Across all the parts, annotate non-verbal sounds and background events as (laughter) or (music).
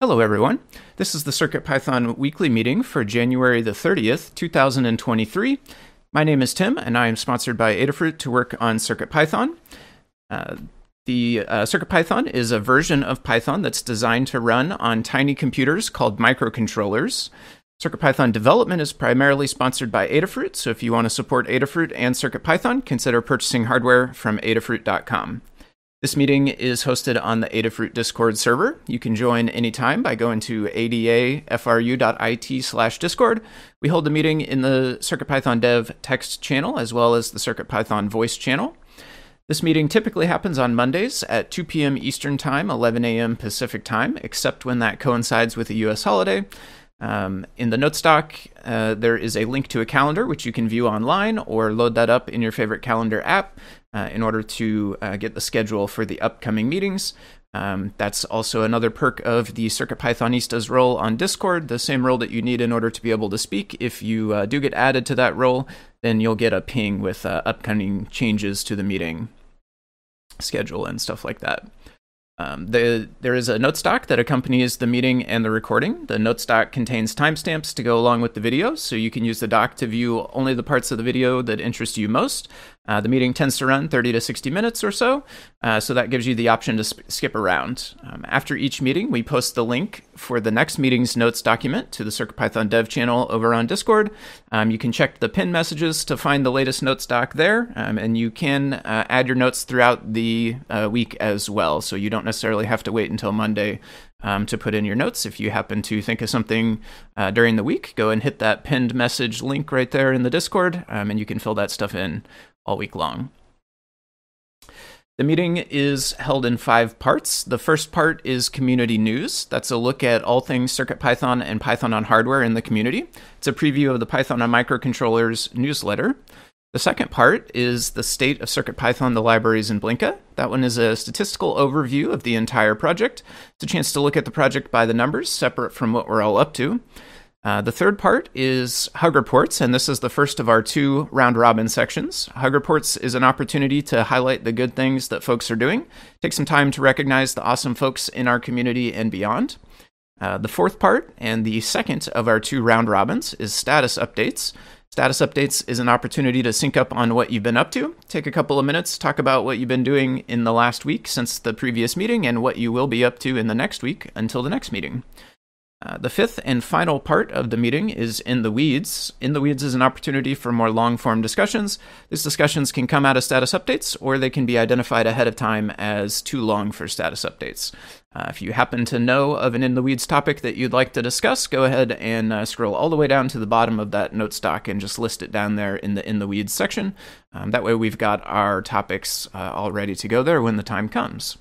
Hello, everyone. This is the CircuitPython weekly meeting for January the 30th, 2023. My name is Tim, and I am sponsored by Adafruit to work on CircuitPython. Uh, the uh, CircuitPython is a version of Python that's designed to run on tiny computers called microcontrollers. CircuitPython development is primarily sponsored by Adafruit, so if you want to support Adafruit and CircuitPython, consider purchasing hardware from adafruit.com. This meeting is hosted on the Adafruit Discord server. You can join anytime by going to adafru.it slash discord. We hold the meeting in the CircuitPython dev text channel as well as the CircuitPython voice channel. This meeting typically happens on Mondays at 2 p.m. Eastern Time, 11 a.m. Pacific Time, except when that coincides with a U.S. holiday. Um, in the notes doc, uh, there is a link to a calendar which you can view online or load that up in your favorite calendar app uh, in order to uh, get the schedule for the upcoming meetings. Um, that's also another perk of the Circuit Pythonistas role on Discord, the same role that you need in order to be able to speak. If you uh, do get added to that role, then you'll get a ping with uh, upcoming changes to the meeting schedule and stuff like that. Um, the, there is a note stock that accompanies the meeting and the recording. The note stock contains timestamps to go along with the video, so you can use the doc to view only the parts of the video that interest you most. Uh, the meeting tends to run 30 to 60 minutes or so, uh, so that gives you the option to sp- skip around. Um, after each meeting, we post the link for the next meeting's notes document to the CircuitPython dev channel over on Discord. Um, you can check the pin messages to find the latest notes doc there, um, and you can uh, add your notes throughout the uh, week as well, so you don't necessarily have to wait until Monday um, to put in your notes. If you happen to think of something uh, during the week, go and hit that pinned message link right there in the Discord, um, and you can fill that stuff in all week long. The meeting is held in five parts. The first part is community news. That's a look at all things CircuitPython and Python on hardware in the community. It's a preview of the Python on microcontrollers newsletter. The second part is the state of CircuitPython, the libraries in Blinka. That one is a statistical overview of the entire project. It's a chance to look at the project by the numbers, separate from what we're all up to. Uh, the third part is Hug Reports, and this is the first of our two round robin sections. Hug Reports is an opportunity to highlight the good things that folks are doing, take some time to recognize the awesome folks in our community and beyond. Uh, the fourth part, and the second of our two round robins, is Status Updates. Status Updates is an opportunity to sync up on what you've been up to, take a couple of minutes, talk about what you've been doing in the last week since the previous meeting, and what you will be up to in the next week until the next meeting. Uh, the fifth and final part of the meeting is In the Weeds. In the Weeds is an opportunity for more long form discussions. These discussions can come out of status updates, or they can be identified ahead of time as too long for status updates. Uh, if you happen to know of an In the Weeds topic that you'd like to discuss, go ahead and uh, scroll all the way down to the bottom of that note stock and just list it down there in the In the Weeds section. Um, that way, we've got our topics uh, all ready to go there when the time comes.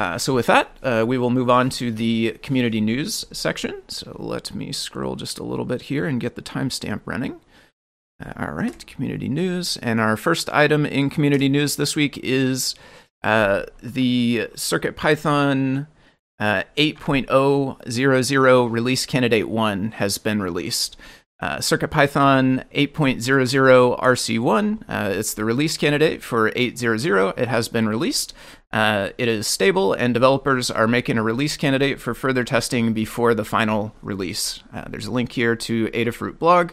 Uh, so with that, uh, we will move on to the community news section. So let me scroll just a little bit here and get the timestamp running. Uh, all right, community news. And our first item in community news this week is uh, the CircuitPython uh, 8.000 release candidate 1 has been released. Uh, CircuitPython 8.00 RC1. Uh, it's the release candidate for 8.0.0. It has been released. Uh, it is stable, and developers are making a release candidate for further testing before the final release. Uh, there's a link here to Adafruit blog.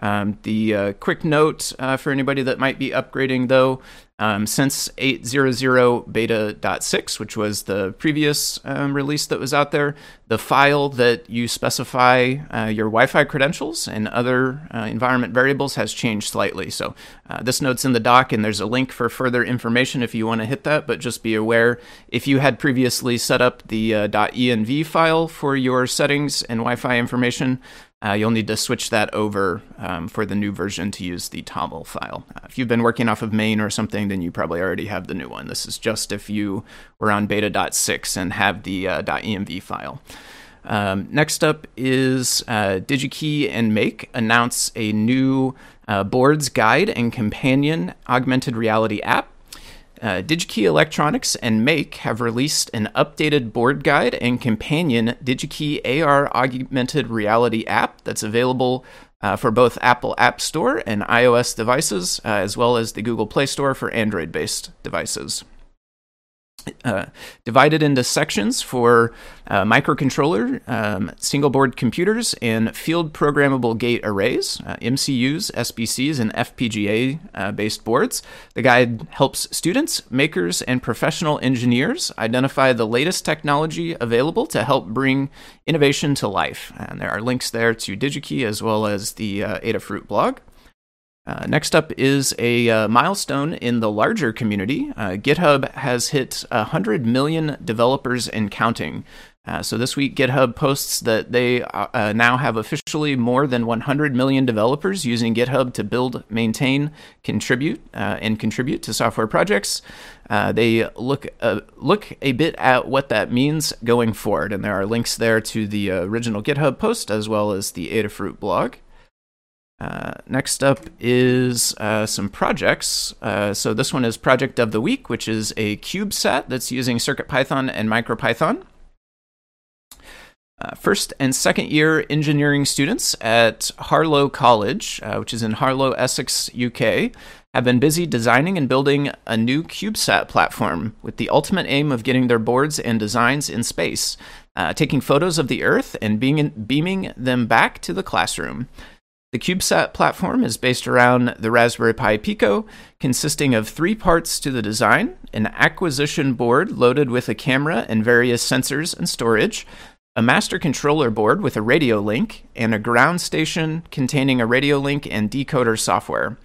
Um, the uh, quick note uh, for anybody that might be upgrading, though, um, since 8.0.0 beta.6, which was the previous um, release that was out there, the file that you specify uh, your Wi Fi credentials and other uh, environment variables has changed slightly. So uh, this note's in the doc, and there's a link for further information if you want to hit that, but just be aware if you had previously set up the uh, .env file for your settings and Wi Fi information, uh, you'll need to switch that over um, for the new version to use the TOML file. Uh, if you've been working off of main or something, then you probably already have the new one. This is just if you were on beta.6 and have the uh, file. Um, next up is uh, DigiKey and Make announce a new uh, boards guide and companion augmented reality app uh, DigiKey Electronics and Make have released an updated board guide and companion DigiKey AR augmented reality app that's available uh, for both Apple App Store and iOS devices, uh, as well as the Google Play Store for Android based devices. Uh, divided into sections for uh, microcontroller, um, single board computers, and field programmable gate arrays, uh, MCUs, SBCs, and FPGA uh, based boards. The guide helps students, makers, and professional engineers identify the latest technology available to help bring innovation to life. And there are links there to DigiKey as well as the uh, Adafruit blog. Uh, next up is a uh, milestone in the larger community. Uh, GitHub has hit 100 million developers and counting. Uh, so this week, GitHub posts that they uh, uh, now have officially more than 100 million developers using GitHub to build, maintain, contribute, and contribute to software projects. they look look a bit at what that means going forward, and there are links there to the original GitHub post as well as the Adafruit blog. Uh, next up is uh, some projects. Uh, so this one is Project of the Week, which is a CubeSat that's using CircuitPython and MicroPython. Uh, first and second year engineering students at Harlow College, uh, which is in Harlow, Essex, UK, have been busy designing and building a new CubeSat platform with the ultimate aim of getting their boards and designs in space, taking photos of the Earth and being, beaming them back to the classroom. The CubeSat platform is based around the Raspberry Pi Pico, consisting of three parts to the design an acquisition board loaded with a camera and various sensors and storage, a master controller board with a radio link, and a ground station containing a radio link and decoder software.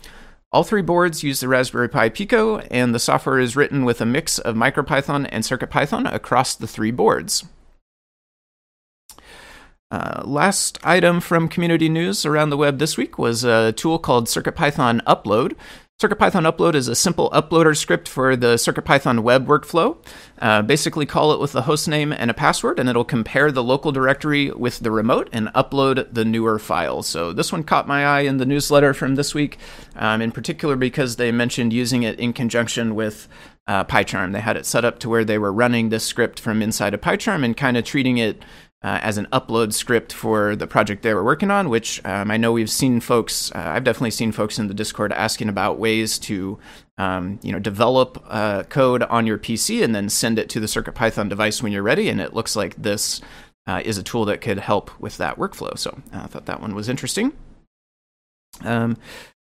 All three boards use the Raspberry Pi Pico, and the software is written with a mix of MicroPython and CircuitPython across the three boards. Uh, last item from community news around the web this week was a tool called CircuitPython Upload. CircuitPython Upload is a simple uploader script for the CircuitPython web workflow. Uh, basically, call it with a host name and a password, and it'll compare the local directory with the remote and upload the newer files. So, this one caught my eye in the newsletter from this week, um, in particular because they mentioned using it in conjunction with uh, PyCharm. They had it set up to where they were running this script from inside of PyCharm and kind of treating it uh, as an upload script for the project they were working on, which um, I know we've seen folks, uh, I've definitely seen folks in the Discord asking about ways to, um, you know, develop uh, code on your PC and then send it to the CircuitPython device when you're ready. And it looks like this uh, is a tool that could help with that workflow. So uh, I thought that one was interesting. Um,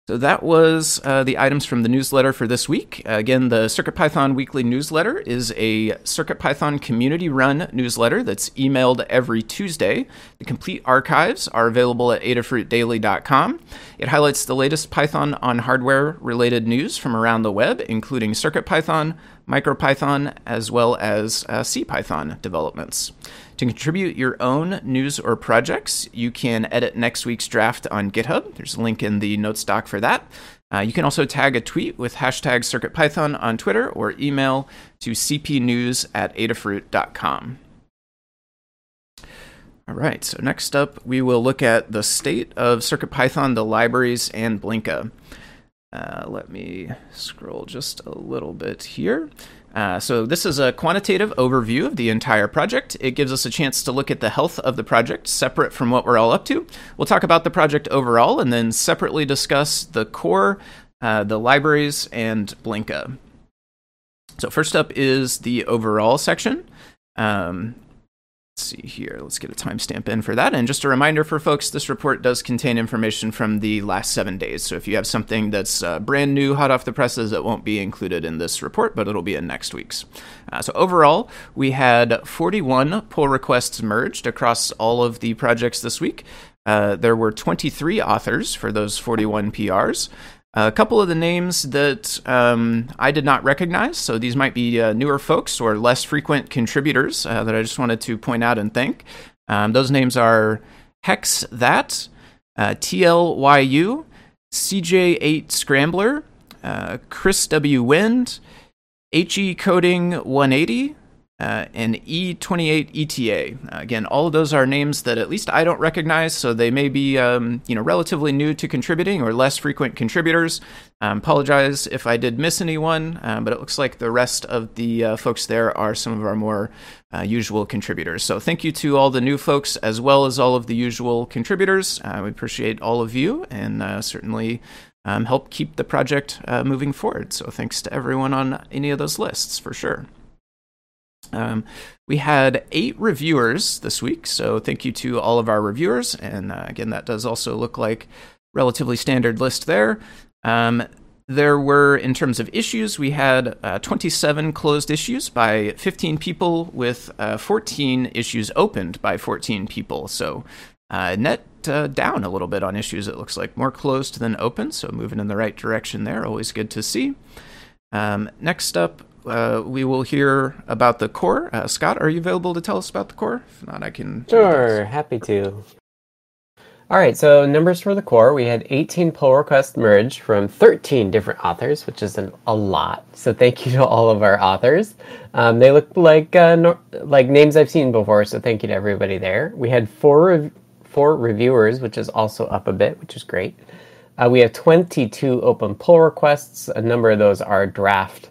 so that was uh, the items from the newsletter for this week. Again, the CircuitPython weekly newsletter is a CircuitPython community-run newsletter that's emailed every Tuesday. The complete archives are available at adafruitdaily.com. It highlights the latest Python on hardware-related news from around the web, including CircuitPython, MicroPython, as well as uh, CPython developments. To contribute your own news or projects, you can edit next week's draft on GitHub. There's a link in the notes doc for that. Uh, you can also tag a tweet with hashtag CircuitPython on Twitter or email to cpnews at adafruit.com. All right, so next up, we will look at the state of CircuitPython, the libraries, and Blinka. Uh, let me scroll just a little bit here. Uh, so this is a quantitative overview of the entire project. It gives us a chance to look at the health of the project separate from what we're all up to. We'll talk about the project overall and then separately discuss the core, uh, the libraries, and Blinka. So first up is the overall section. Um, see here. Let's get a timestamp in for that. And just a reminder for folks, this report does contain information from the last seven days. So if you have something that's uh, brand new, hot off the presses, it won't be included in this report, but it'll be in next week's. Uh, so overall, we had 41 pull requests merged across all of the projects this week. Uh, there were 23 authors for those 41 PRs. A couple of the names that um, I did not recognize, so these might be uh, newer folks or less frequent contributors uh, that I just wanted to point out and thank. Um, those names are Hex That, uh, TLYU, CJ8 Scrambler, uh, Chris W. Wind, HE Coding 180, uh, and E28 ETA. Uh, again, all of those are names that at least I don't recognize, so they may be um, you know relatively new to contributing or less frequent contributors. Um, apologize if I did miss anyone, um, but it looks like the rest of the uh, folks there are some of our more uh, usual contributors. So thank you to all the new folks as well as all of the usual contributors. Uh, we appreciate all of you and certainly. Um, help keep the project moving forward. So, thanks to everyone on any of those lists for sure. Um, we had eight reviewers this week, so thank you to all of our reviewers. And uh, again, that does also look like relatively standard list there. Um, there were, in terms of issues, we had uh, 27 closed issues by 15 people, with uh, 14 issues opened by 14 people. So uh, net uh, down a little bit on issues, it looks like. More closed than open, so moving in the right direction there. Always good to see. Um, next up, uh, we will hear about the core. Uh, Scott, are you available to tell us about the core? If not, I can. Sure, happy to. All right, so numbers for the core. We had 18 pull requests merged from 13 different authors, which is an, a lot. So thank you to all of our authors. Um, they look like uh, no, like names I've seen before, so thank you to everybody there. We had four rev- four reviewers, which is also up a bit, which is great. Uh, we have 22 open pull requests. A number of those are draft,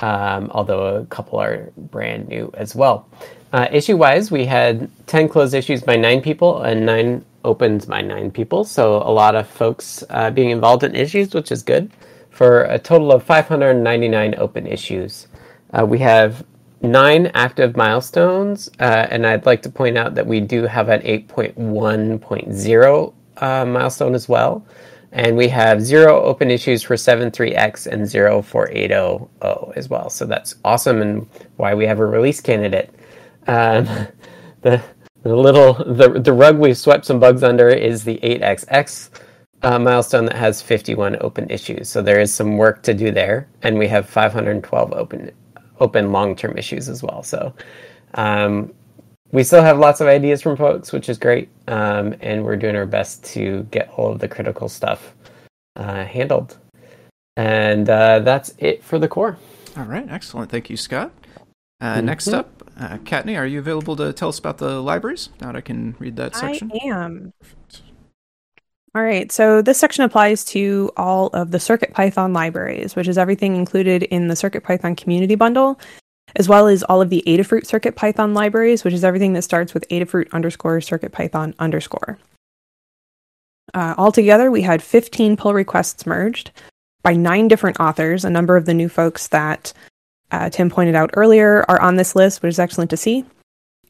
um, although a couple are brand new as well. Uh, issue wise, we had 10 closed issues by nine people and nine opened by nine people. So a lot of folks uh, being involved in issues, which is good, for a total of 599 open issues. Uh, we have nine active milestones, uh, and I'd like to point out that we do have an 8.1.0 uh, milestone as well. And we have zero open issues for 7.3x and 0.480 as well. So that's awesome and why we have a release candidate. Um, (laughs) the the little the the rug we've swept some bugs under is the 8xx uh, milestone that has 51 open issues. So there is some work to do there, and we have 512 open open long term issues as well. So um, we still have lots of ideas from folks, which is great, um, and we're doing our best to get all of the critical stuff uh, handled. And uh, that's it for the core. All right, excellent. Thank you, Scott. Uh, mm-hmm. Next up, uh, Kattni, are you available to tell us about the libraries? Now I can read that section. I am. All right, so this section applies to all of the CircuitPython libraries, which is everything included in the CircuitPython community bundle, as well as all of the Adafruit CircuitPython libraries, which is everything that starts with Adafruit underscore CircuitPython underscore. Uh, altogether, we had 15 pull requests merged by nine different authors, a number of the new folks that uh, Tim pointed out earlier, are on this list, which is excellent to see.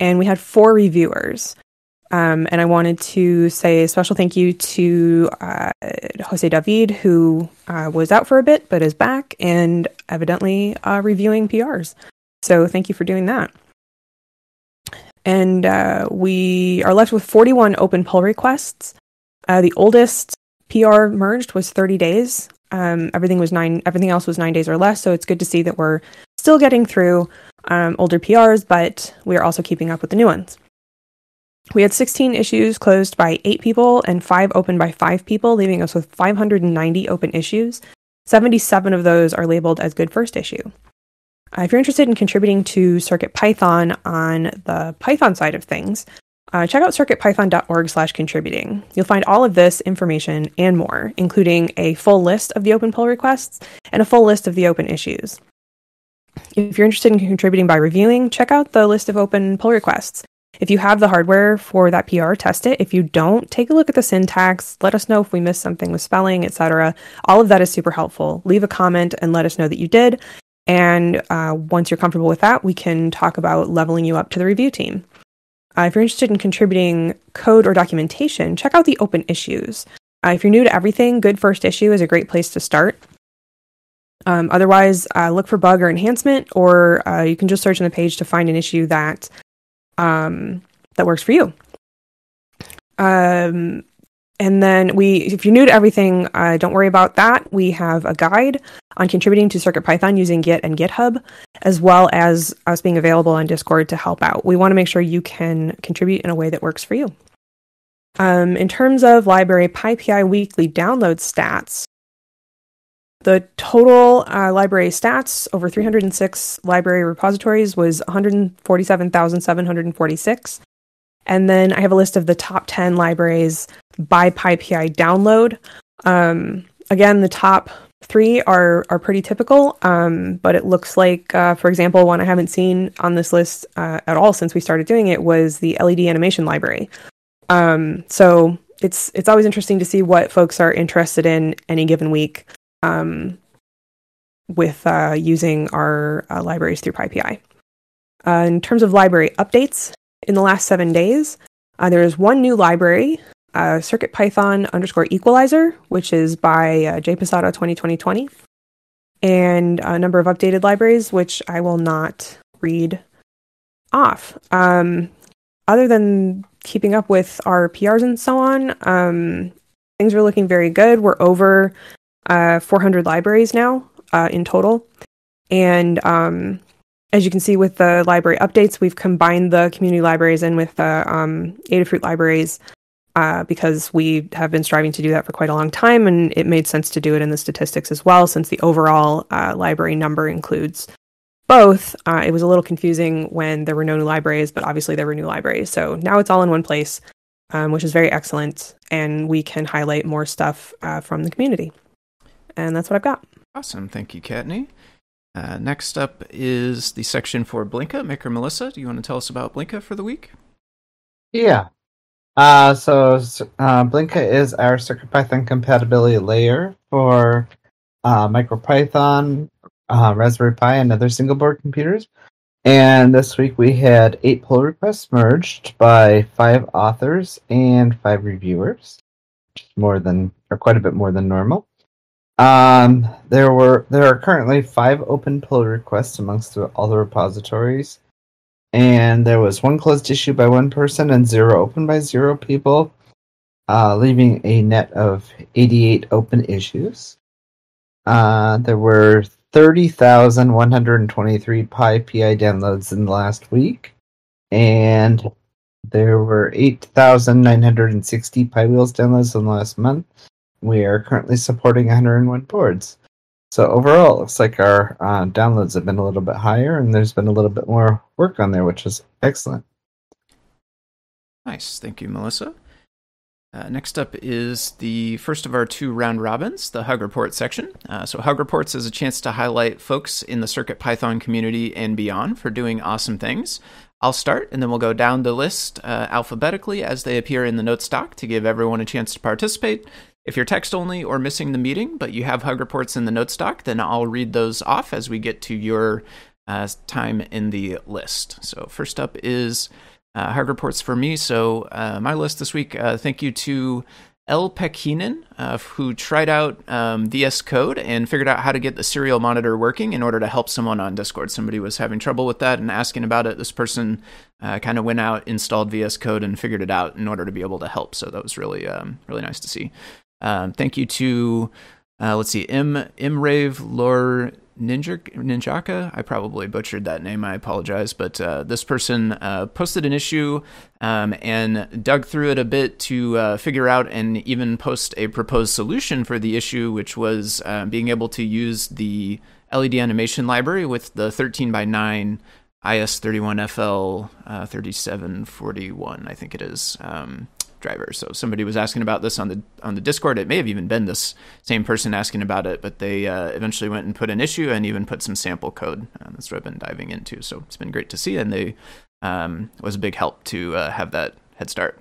And we had four reviewers. Um, and I wanted to say a special thank you to uh, Jose David, who uh, was out for a bit but is back and evidently uh, reviewing PRs. So thank you for doing that. And uh, we are left with 41 open pull requests. Uh, the oldest PR merged was 30 days. Um, everything was nine. Everything else was nine days or less. So it's good to see that we're still getting through um, older PRs, but we are also keeping up with the new ones. We had 16 issues closed by eight people and five open by five people, leaving us with 590 open issues. 77 of those are labeled as good first issue. Uh, if you're interested in contributing to Circuit Python on the Python side of things, uh, check out circuitpython.org slash contributing. You'll find all of this information and more, including a full list of the open pull requests and a full list of the open issues. If you're interested in contributing by reviewing, check out the list of open pull requests. If you have the hardware for that PR, test it. If you don't, take a look at the syntax. Let us know if we missed something with spelling, etc. All of that is super helpful. Leave a comment and let us know that you did. And uh, once you're comfortable with that, we can talk about leveling you up to the review team. Uh, if you're interested in contributing code or documentation, check out the open issues. Uh, if you're new to everything, Good First Issue is a great place to start. Um, otherwise, uh, look for bug or enhancement, or uh, you can just search on the page to find an issue that um, that works for you. Um, and then we, if you're new to everything, uh, don't worry about that. We have a guide on contributing to CircuitPython using Git and GitHub, as well as us being available on Discord to help out. We want to make sure you can contribute in a way that works for you. Um, in terms of library PyPI weekly download stats, the total uh, library stats over 306 library repositories was 147,746. And then I have a list of the top 10 libraries by PyPI download. Um, again, the top three are are pretty typical, um, but it looks like, uh, for example, one I haven't seen on this list uh, at all since we started doing it was the LED animation library. Um, so it's it's always interesting to see what folks are interested in any given week um, with uh, using our uh, libraries through PyPI. Uh, in terms of library updates, in the last seven days, uh, there is one new library, uh, Circuit Python underscore equalizer, which is by uh, J Posada 2020, and a number of updated libraries, which I will not read off. Um, other than keeping up with our PRs and so on, um, things are looking very good. We're over uh, 400 libraries now uh, in total. And um, as you can see with the library updates, we've combined the community libraries in with the um, Adafruit libraries uh, because we have been striving to do that for quite a long time, and it made sense to do it in the statistics as well, since the overall uh, library number includes both. Uh, it was a little confusing when there were no new libraries, but obviously there were new libraries. So now it's all in one place, um, which is very excellent, and we can highlight more stuff uh, from the community. And that's what I've got. Awesome. Thank you, Kattni. Uh, next up is the section for Blinka. Maker Melissa, do you want to tell us about Blinka for the week? Yeah. Uh, so uh, Blinka is our CircuitPython compatibility layer for uh, MicroPython, uh, Raspberry Pi, and other single board computers. And this week we had eight pull requests merged by five authors and five reviewers, more than or quite a bit more than normal. Um, there were there are currently five open pull requests amongst all the repositories, and there was one closed issue by one person and zero open by zero people, uh, leaving a net of 88 open issues. Uh, there were 30,123 PyPI downloads in the last week, and there were 8,960 piwheels downloads in the last month we are currently supporting 101 boards. So overall, it looks like our uh, downloads have been a little bit higher, and there's been a little bit more work on there, which is excellent. Nice, thank you, Melissa. Uh, next up is the first of our two round robins, the Hug Report section. Uh, so, Hug Reports is a chance to highlight folks in the Circuit Python community and beyond for doing awesome things. I'll start, and then we'll go down the list uh, alphabetically as they appear in the note stock to give everyone a chance to participate. If you're text only or missing the meeting, but you have hug reports in the note stock, then I'll read those off as we get to your uh, time in the list. So, first up is uh, hug reports for me. So, uh, my list this week, uh, thank you to El Pekinen, uh, who tried out um, VS Code and figured out how to get the serial monitor working in order to help someone on Discord. Somebody was having trouble with that and asking about it. This person uh, kind of went out, installed VS Code, and figured it out in order to be able to help. So that was really, um, really nice to see. Um, thank you to uh, let's see, M Imrave Lor Ninja Ninjaka. I probably butchered that name. I apologize, but uh, this person uh, posted an issue um, and dug through it a bit to uh, figure out and even post a proposed solution for the issue, which was uh, being able to use the LED animation library with the 13 by 9 IS31FL uh, 3741, I think it is. Um, driver. So somebody was asking about this on the on the Discord. It may have even been this same person asking about it, but they uh, eventually went and put an issue and even put some sample code. Uh, that's what I've been diving into. So it's been great to see, and they um, was a big help to uh, have that head start.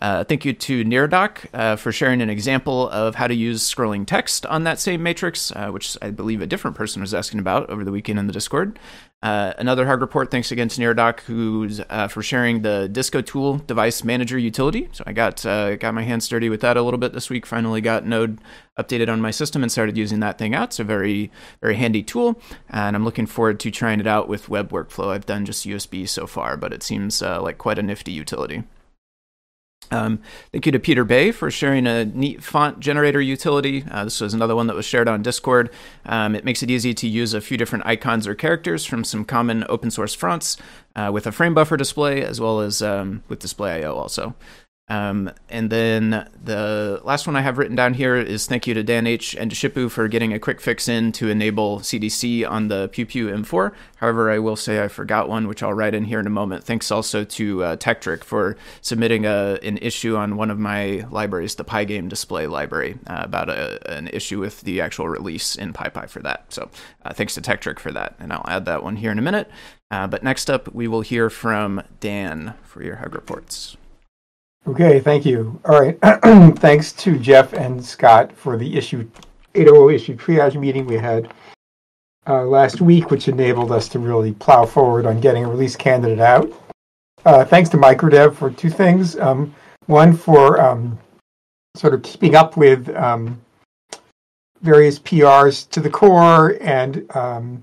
Uh, thank you to Neradoc uh, for sharing an example of how to use scrolling text on that same matrix, uh, which I believe a different person was asking about over the weekend in the Discord. Uh, another hard report, thanks again to Neradoc, who's uh, for sharing the Disco Tool device manager utility. So I got uh, got my hands dirty with that a little bit this week. Finally got Node updated on my system and started using that thing out. It's a very very handy tool, and I'm looking forward to trying it out with web workflow. I've done just USB so far, but it seems like quite a nifty utility. Um, thank you to Peter Bay for sharing a neat font generator utility. Uh, this was another one that was shared on Discord. Um, it makes it easy to use a few different icons or characters from some common open source fonts uh, with a frame buffer display as well as um, with display IO also. Um, and then the last one I have written down here is thank you to Dan H and to Shippu for getting a quick fix in to enable CDC on the Pew M4. However, I will say I forgot one, which I'll write in here in a moment. Thanks also to uh, Tekktrik for submitting a, an issue on one of my libraries, the Pygame display library, uh, about a, an issue with the actual release in PyPI for that. So uh, thanks to Tekktrik for that. And I'll add that one here in a minute. Uh, but next up, we will hear from Dan for your hug reports. Okay, thank you. All right. (clears throat) Thanks to Jeff and Scott for the issue 800 issue triage meeting we had uh, last week, which enabled us to really plow forward on getting a release candidate out. Uh, thanks to Microdev for two things. Um, one for um, sort of keeping up with um, various PRs to the core and um,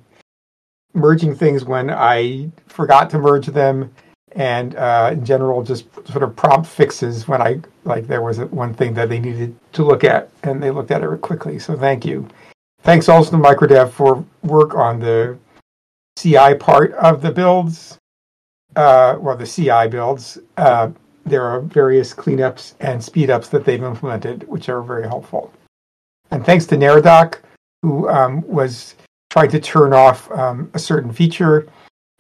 merging things when I forgot to merge them, and uh, in general, just sort of prompt fixes when I like there was one thing that they needed to look at, and they looked at it quickly. So thank you. Thanks also to Microdev for work on the CI part of the builds, uh, or the CI builds. Uh, there are various cleanups and speedups that they've implemented, which are very helpful. And thanks to Neradoc, who um, was trying to turn off um, a certain feature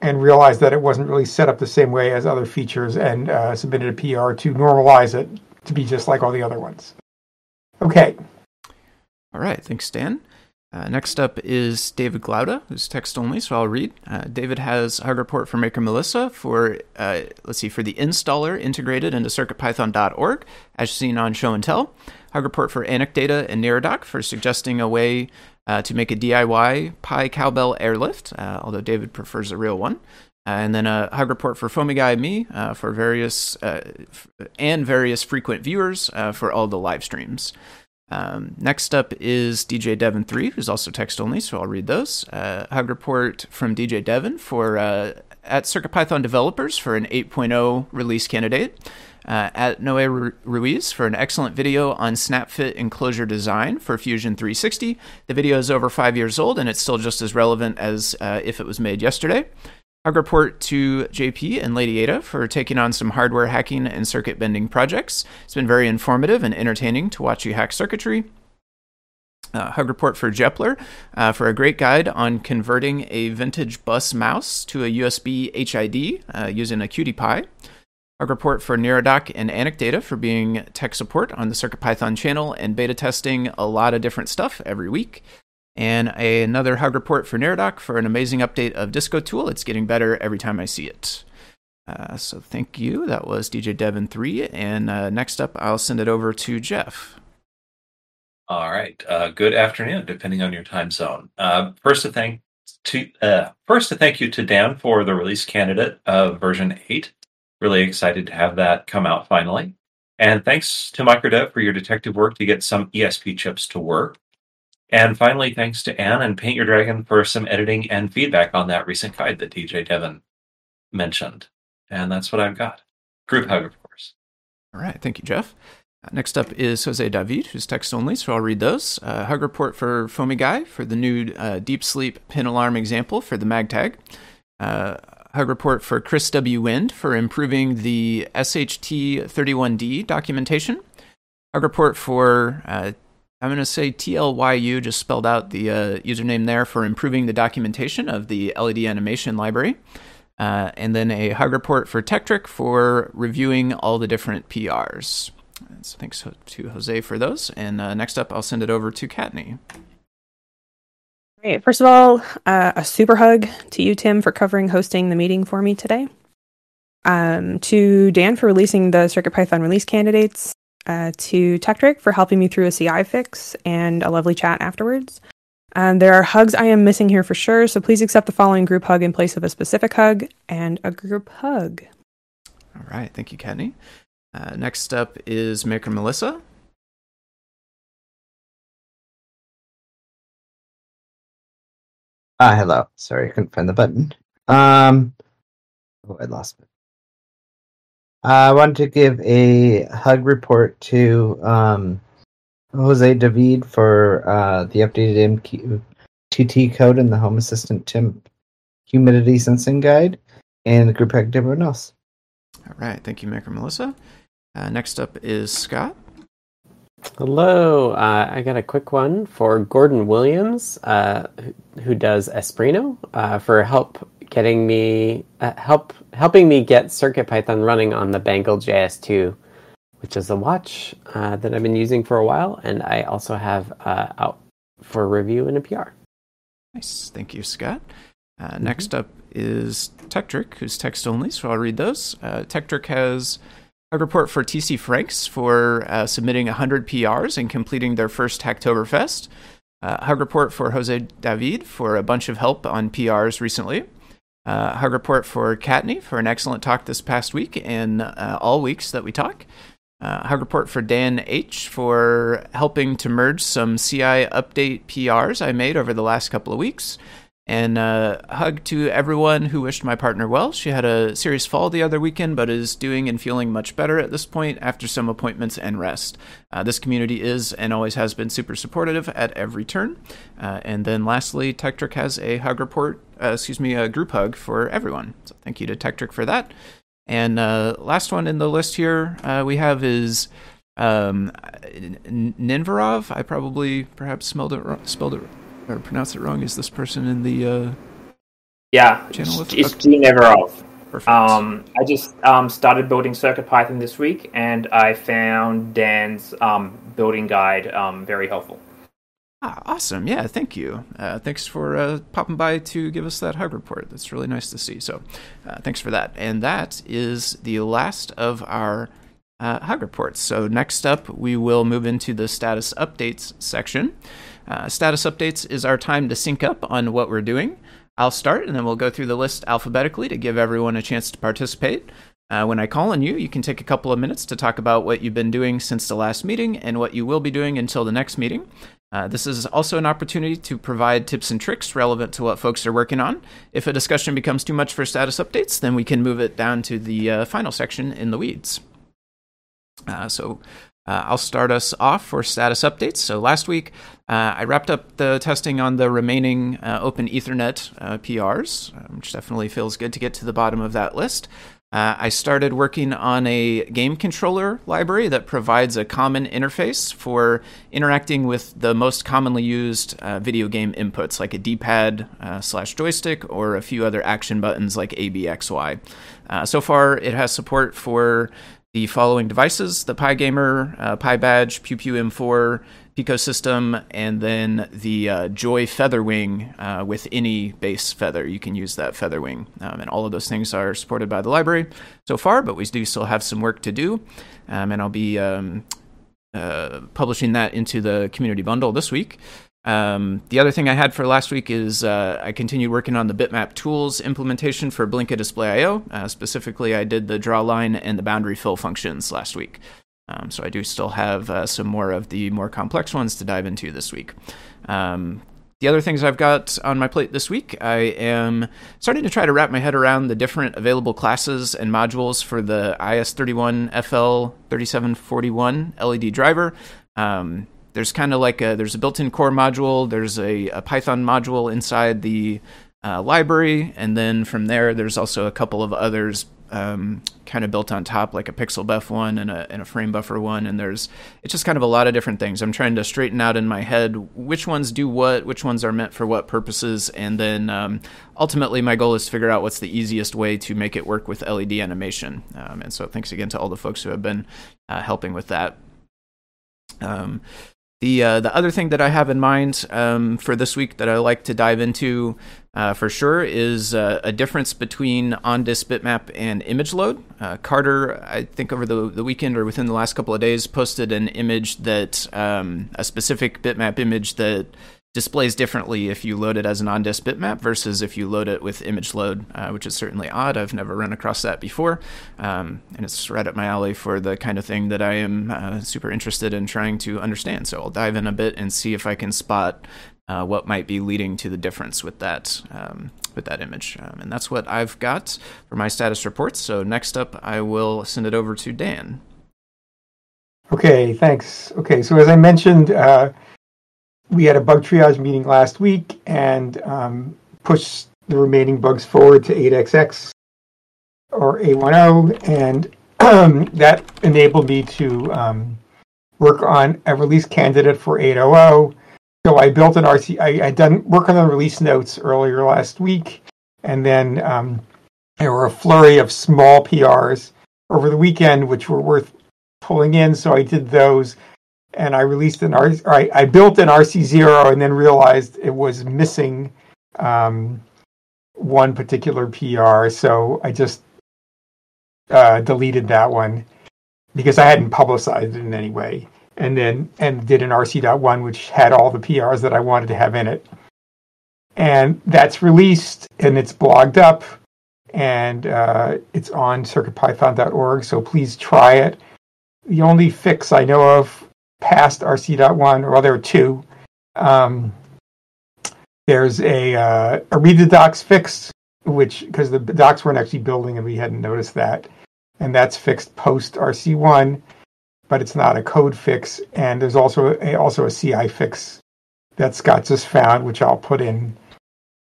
and realized that it wasn't really set up the same way as other features and uh, submitted a PR to normalize it to be just like all the other ones. Okay. All right. Thanks, Dan. Uh, next up is David Glaude, who's text only, so I'll read. Uh, David has a Hug report for Maker Melissa for, uh, let's see, for the installer integrated into CircuitPython.org, as seen on Show and Tell. Hug report for Anecdata and Neradoc for suggesting a way uh, to make a DIY Pi Cowbell airlift, uh, although David prefers a real one. Uh, and then a hug report for Foamy Guy and me for various f- and various frequent viewers for all the live streams. Um, next up is DJ Devon3, who's also text only, so I'll read those. Uh, hug report from DJ Devon for uh, at CircuitPython developers for an 8.0 release candidate. Uh, at Noe Ruiz for an excellent video on SnapFit enclosure design for Fusion 360. The video is over five years old and it's still just as relevant as uh, if it was made yesterday. Hug report to JP and Lady Ada for taking on some hardware hacking and circuit bending projects. It's been very informative and entertaining to watch you hack circuitry. Uh, hug report for Jepler uh, for a great guide on converting a vintage bus mouse to a USB HID uh, using a QT Py. Hug report for Neradoc and Anecdata for being tech support on the CircuitPython channel and beta testing a lot of different stuff every week and a, another hug report for Neradoc for an amazing update of Disco Tool. It's getting better every time I see it. Uh, so thank you. That was DJ Devon3. and uh, next up, I'll send it over to Jeff. All right. Uh, good afternoon, depending on your time zone. Uh, first to thank to uh, first to thank you to Dan for the release candidate of version eight. Really excited to have that come out finally. And thanks to Microdev for your detective work to get some ESP chips to work. And finally, thanks to Anne and Paint Your Dragon for some editing and feedback on that recent guide that DJ Devon mentioned. And that's what I've got. Group hug, of course. All right. Thank you, Jeff. Uh, next up is Jose David, who's text only, so I'll read those. Uh, hug report for Foamy Guy for the new uh, deep sleep pin alarm example for the MagTag. Uh, hug report for Chris W. Wind for improving the SHT31D documentation. Hug report for uh, I'm going to say TLYU, just spelled out the uh, username there for improving the documentation of the LED animation library. Uh, and then a hug report for Tekktrik for reviewing all the different PRs. So thanks to Jose for those. And uh, next up, I'll send it over to Kattni. Great. First of all, uh, a super hug to you, Tim, for covering hosting the meeting for me today. Um, to Dan for releasing the CircuitPython release candidates uh, to Tekktrik for helping me through a CI fix and a lovely chat afterwards. Um, there are hugs I am missing here for sure, so please accept the following group hug in place of a specific hug and a group hug. All right, thank you, Kattni. Uh, next up is Maker Melissa. Ah, hello. Sorry, I couldn't find the button. Um, oh, I lost it. I wanted to give a hug report to um, Jose David for uh, the updated MQTT code in the Home Assistant temp humidity sensing guide, and the group hug to everyone else. All right, thank you, Maker Melissa. Uh, next up is Scott. Hello, uh, I got a quick one for Gordon Williams, uh, who, who, does Espruino, uh, for help getting me uh, help helping me get CircuitPython running on the Bangle JS2, which is a watch uh, that I've been using for a while, and I also have uh, out for review in a PR. Nice, thank you, Scott. Uh, mm-hmm. Next up is Tekktrik, who's text only, so I'll read those. Uh, has a report for TC Franks for uh, submitting 100 PRs and completing their first Hacktoberfest. Uh, hug report for Jose David for a bunch of help on PRs recently. Uh, hug report for Kattni for an excellent talk this past week and uh, all weeks that we talk. Uh, hug report for Dan H for helping to merge some CI update PRs I made over the last couple of weeks. And uh, hug to everyone who wished my partner well. She had a serious fall the other weekend, but is doing and feeling much better at this point after some appointments and rest. Uh, this community is and always has been super supportive at every turn. Uh, and then lastly, Tekktrik has a hug report, uh, excuse me, a group hug for everyone. So thank you to Tekktrik for that. And uh, last one in the list here uh, we have is um, Ninvarov. I probably perhaps spelled it, spelled it or pronounced it wrong. Is this person in the uh, yeah? channel It's, with- it's okay. G Neverov. perfect? Um, I just um, started building CircuitPython this week, and I found Dan's um, building guide um, very helpful. Ah, awesome. Yeah, thank you. Uh, thanks for uh, popping by to give us that hug report. That's really nice to see. So, uh, thanks for that. And that is the last of our uh, hug reports. So, next up, we will move into the status updates section. Uh, status updates is our time to sync up on what we're doing. I'll start and then we'll go through the list alphabetically to give everyone a chance to participate. Uh, when I call on you, you can take a couple of minutes to talk about what you've been doing since the last meeting and what you will be doing until the next meeting. Uh, this is also an opportunity to provide tips and tricks relevant to what folks are working on. If a discussion becomes too much for status updates, then we can move it down to the uh, final section in the weeds. Uh, so uh, I'll start us off for status updates. So last week, uh, I wrapped up the testing on the remaining uh, Open Ethernet uh, PRs, uh, which definitely feels good to get to the bottom of that list. Uh, I started working on a game controller library that provides a common interface for interacting with the most commonly used uh, video game inputs, like a D-pad slash joystick or a few other action buttons like A, B, X, Y. So far, it has support for the following devices: the PyGamer, uh, PyBadge, Pew Pew M4, Pico System, and then the uh, Joy Featherwing uh, with any base feather. You can use that Featherwing, um, and all of those things are supported by the library so far. But we do still have some work to do, um, and I'll be um, uh, publishing that into the community bundle this week. Um, the other thing I had for last week is uh, I continued working on the bitmap tools implementation for Blinka Display IO. Uh, specifically, I did the draw line and the boundary fill functions last week. Um, so I do still have uh, some more of the more complex ones to dive into this week. Um, the other things I've got on my plate this week, I am starting to try to wrap my head around the different available classes and modules for the IS31FL3741 LED driver. Um, there's kind of like a there's a built-in core module, there's a, a Python module inside the uh, library, and then from there there's also a couple of others um, kind of built on top, like a pixel buff one and a, and a frame buffer one. And there's it's just kind of a lot of different things. I'm trying to straighten out in my head which ones do what, which ones are meant for what purposes, and then um, ultimately my goal is to figure out what's the easiest way to make it work with LED animation. Um, and so thanks again to all the folks who have been uh, helping with that. Um, the uh, the other thing that I have in mind um, for this week that I like to dive into uh, for sure is uh, a difference between on-disk bitmap and image load. Uh, Carter, I think over the the weekend or within the last couple of days, posted an image that um, a specific bitmap image that displays differently if you load it as an on-disk bitmap versus if you load it with image load, uh, which is certainly odd. I've never run across that before, um, and it's right up my alley for the kind of thing that I am uh, super interested in trying to understand. So I'll dive in a bit and see if I can spot uh, what might be leading to the difference with that um, with that image. Um, and that's what I've got for my status reports. So next up, I will send it over to Dan. Okay, thanks. Okay, so as I mentioned, uh, we had a bug triage meeting last week and um, pushed the remaining bugs forward to 8xx or A10, and um, (clears throat) that enabled me to um, work on a release candidate for 800. So I built an RC. I had done work on the release notes earlier last week, and then um, there were a flurry of small PRs over the weekend, which were worth pulling in. So I did those, and I released an R. I, I built an RC zero, and then realized it was missing um, one particular PR. So I just uh, deleted that one because I hadn't publicized it in any way. and then and did an RC.1 which had all the PRs that I wanted to have in it. And that's released and it's blogged up and uh, it's on circuitpython.org. So please try it. The only fix I know of past RC.1, or well, there are two. Um, there's a, uh, a read the docs fix, which because the docs weren't actually building and we hadn't noticed that, and that's fixed post RC1, but it's not a code fix. And there's also a, also a CI fix that Scott just found, which I'll put in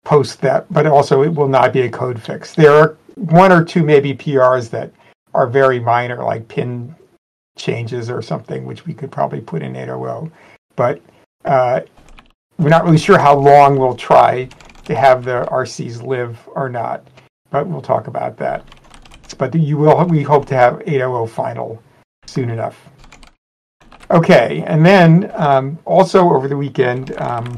post that, but also it will not be a code fix. There are one or two maybe PRs that are very minor, like pin changes or something, which we could probably put in 800. But uh, we're not really sure how long we'll try to have the RCs live or not. But we'll talk about that. But you will. We hope to have 800 final soon enough. Okay, and then um, also over the weekend, um,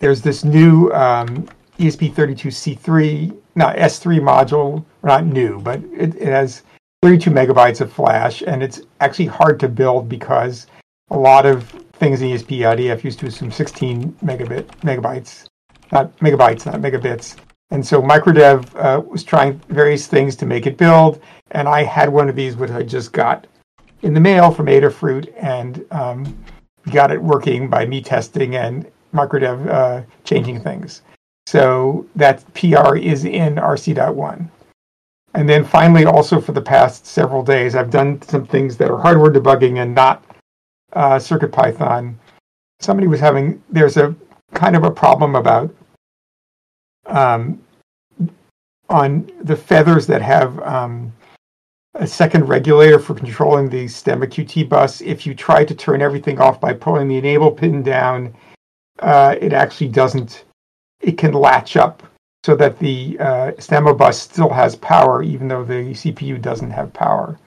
there's this new um, ESP32C3, not S3 module, not new, but it, it, has 32 megabytes of flash, and it's actually hard to build because a lot of things in ESP IDF used to assume 16 megabit megabytes, not megabytes, not megabits. And so Microdev uh, was trying various things to make it build, and I had one of these which I just got in the mail from Adafruit, and um, got it working by me testing and Microdev uh, changing things. So that PR is in RC.1. And then finally, also for the past several days, I've done some things that are hardware debugging and not uh, CircuitPython. Somebody was having, there's a kind of a problem about um, on the feathers that have um, a second regulator for controlling the STEMMA QT bus. If you try to turn everything off by pulling the enable pin down, uh, it actually doesn't, it can latch up so that the uh, STEMMA bus still has power even though the CPU doesn't have power.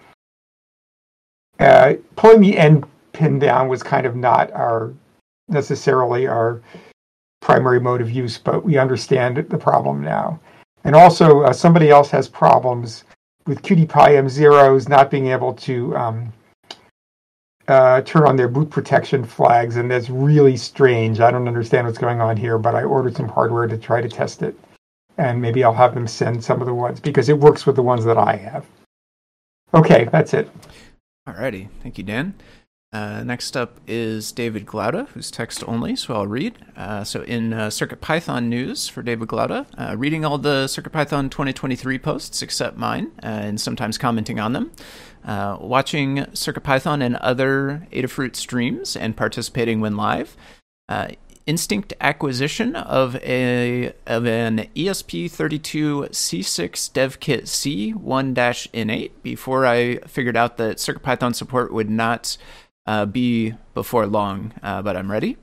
Uh, pulling the end pin down was kind of not our necessarily our primary mode of use, but we understand the problem now. And also, uh, somebody else has problems with QT Py M0s not being able to um, uh, turn on their boot protection flags, and that's really strange. I don't understand what's going on here, but I ordered some hardware to try to test it, and maybe I'll have them send some of the ones because it works with the ones that I have. Okay, that's it. Alrighty, thank you, Dan. Uh, next up is David Glaude, who's text only, so I'll read. Uh, so, in uh, CircuitPython news for David Glaude, uh, reading all the CircuitPython 2023 posts except mine, uh, and sometimes commenting on them, uh, watching CircuitPython and other Adafruit streams, and participating when live. Instinct acquisition of a of an ESP32 C6 dev kit C 1-N8 before I figured out that CircuitPython support would not uh, be before long, uh, but I'm ready.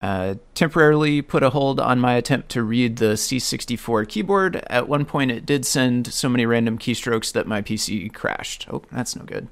Uh, temporarily put a hold on my attempt to read the C64 keyboard. At one point, it did send so many random keystrokes that my PC crashed. Oh, that's no good.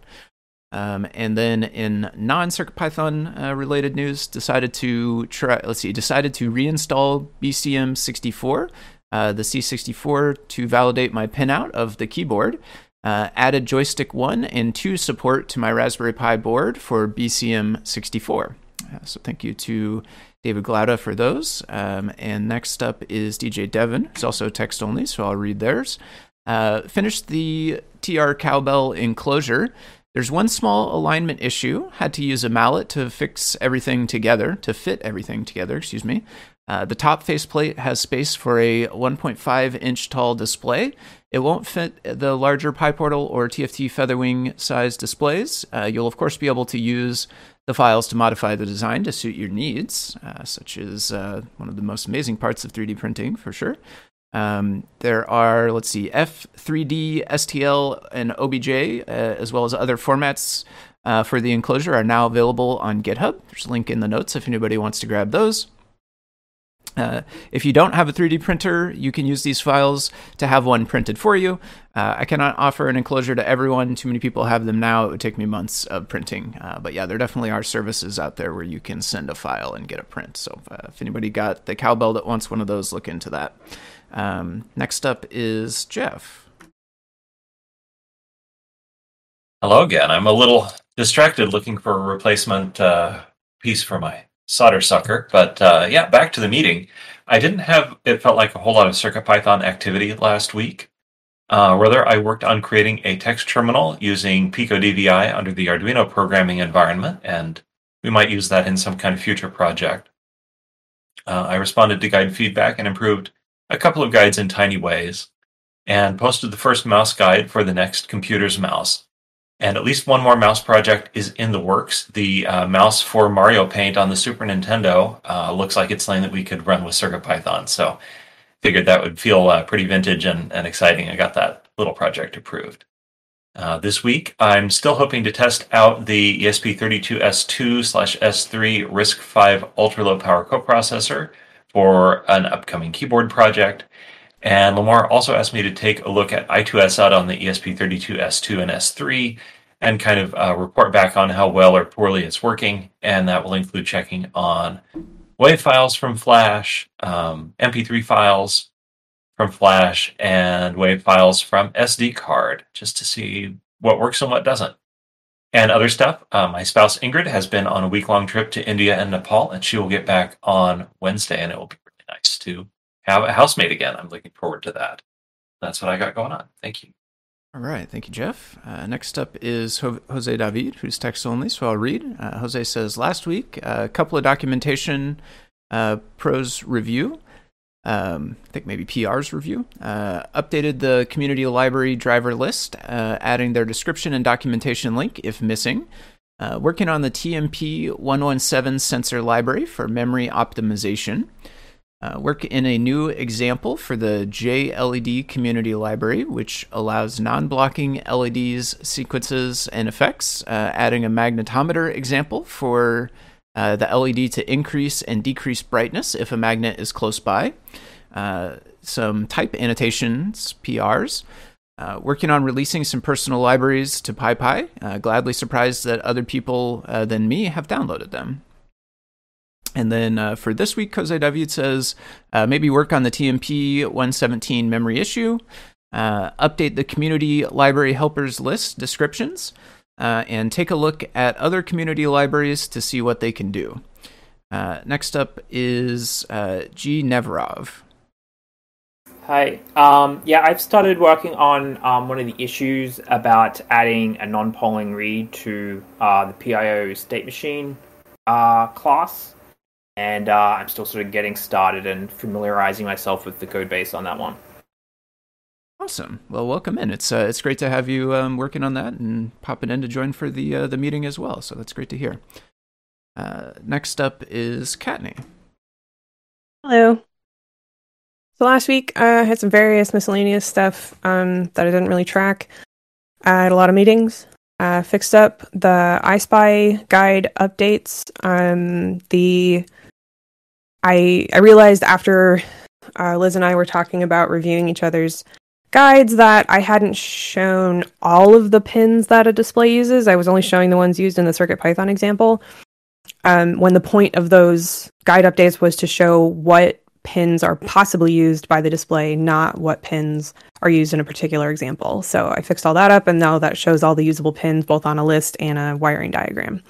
Um, and then in non-CircuitPython uh, related news, decided to try. Let's see, decided to reinstall BMC64, uh, the C64, to validate my pinout of the keyboard. Uh, added joystick 1 and 2 support to my Raspberry Pi board for BMC64. Uh, so thank you to David Glaude for those. Um, and next up is DJ Devon, It's also text only, so I'll read theirs. Uh, finished the TR cowbell enclosure. There's one small alignment issue. Had to use a mallet to fix everything together, to fit everything together, excuse me. Uh, the top faceplate has space for a 1.5 inch tall display. It won't fit the larger PyPortal or TFT Featherwing size displays. Uh, you'll, of course, be able to use the files to modify the design to suit your needs, uh, such as uh, one of the most amazing parts of 3D printing, for sure. Um, there are, let's see, F3D, STL, and OBJ, uh, as well as other formats uh, for the enclosure, are now available on GitHub. There's a link in the notes if anybody wants to grab those. Uh, if you don't have a 3D printer, you can use these files to have one printed for you. Uh, I cannot offer an enclosure to everyone. Too many people have them now. It would take me months of printing. Uh, but yeah, there definitely are services out there where you can send a file and get a print. So uh, if anybody got the cowbell that wants one of those, look into that. Um, next up is Jeff. Hello again. I'm a little distracted looking for a replacement uh, piece for my solder sucker. But uh, yeah, back to the meeting. I didn't have it felt like a whole lot of CircuitPython activity last week. Uh, rather, I worked on creating a text terminal using PicoDVI under the Arduino programming environment, and we might use that in some kind of future project. Uh, I responded to guide feedback and improved a couple of guides in tiny ways, and posted the first mouse guide for the next computer's mouse. And at least one more mouse project is in the works. The uh, mouse for Mario Paint on the Super Nintendo uh, looks like it's something that we could run with CircuitPython. So figured that would feel uh, pretty vintage and, and exciting. I got that little project approved. Uh, this week, I'm still hoping to test out the ESP32S2 slash S3 RISC-V ultra low power coprocessor for an upcoming keyboard project. And Lamar also asked me to take a look at I2S out on the ESP32S2 and S3 and kind of uh, report back on how well or poorly it's working. And that will include checking on WAV files from Flash, um, MP3 files from Flash, and WAV files from SD card, just to see what works and what doesn't. And other stuff. Uh, my spouse Ingrid has been on a week long trip to India and Nepal, and she will get back on Wednesday, and it will be really nice to have a housemate again. I'm looking forward to that. That's what I got going on. Thank you. All right, thank you, Jeff. Uh, next up is Ho- Jose David, who's text only, so I'll read. Uh, Jose says last week a couple of documentation uh, pros review um, I think maybe PR's review, uh, updated the community library driver list, uh, adding their description and documentation link if missing. Uh, working on the TMP 117 sensor library for memory optimization. Uh, work in a new example for the JLED community library, which allows non blocking LEDs, sequences, and effects, uh, adding a magnetometer example for uh, the LED to increase and decrease brightness if a magnet is close by. Uh, some type annotations, PRs. Uh, working on releasing some personal libraries to PyPI. Uh, gladly surprised that other people uh, than me have downloaded them. And then uh, for this week, Jose David says maybe work on the TMP 117 memory issue, update the community library helpers list descriptions, uh, and take a look at other community libraries to see what they can do. Uh, next up is uh, G. Neverov. Hi. Um, yeah, I've started working on um, one of the issues about adding a non-polling read to uh, the PIO state machine uh, class, and uh, I'm still sort of getting started and familiarizing myself with the code base on that one. Awesome. Well, welcome in. It's uh, it's great to have you um, working on that and popping in to join for the uh, the meeting as well. So that's great to hear. Uh, next up is Kattni. Hello. So last week I had some various miscellaneous stuff um, that I didn't really track. I had a lot of meetings. Uh, fixed up the EyeSPI guide updates. Um, the I I realized after uh, Liz and I were talking about reviewing each other's guides that I hadn't shown all of the pins that a display uses. I was only showing the ones used in the CircuitPython example. Um, when the point of those guide updates was to show what pins are possibly used by the display, not what pins are used in a particular example. So I fixed all that up, and now that shows all the usable pins both on a list and a wiring diagram.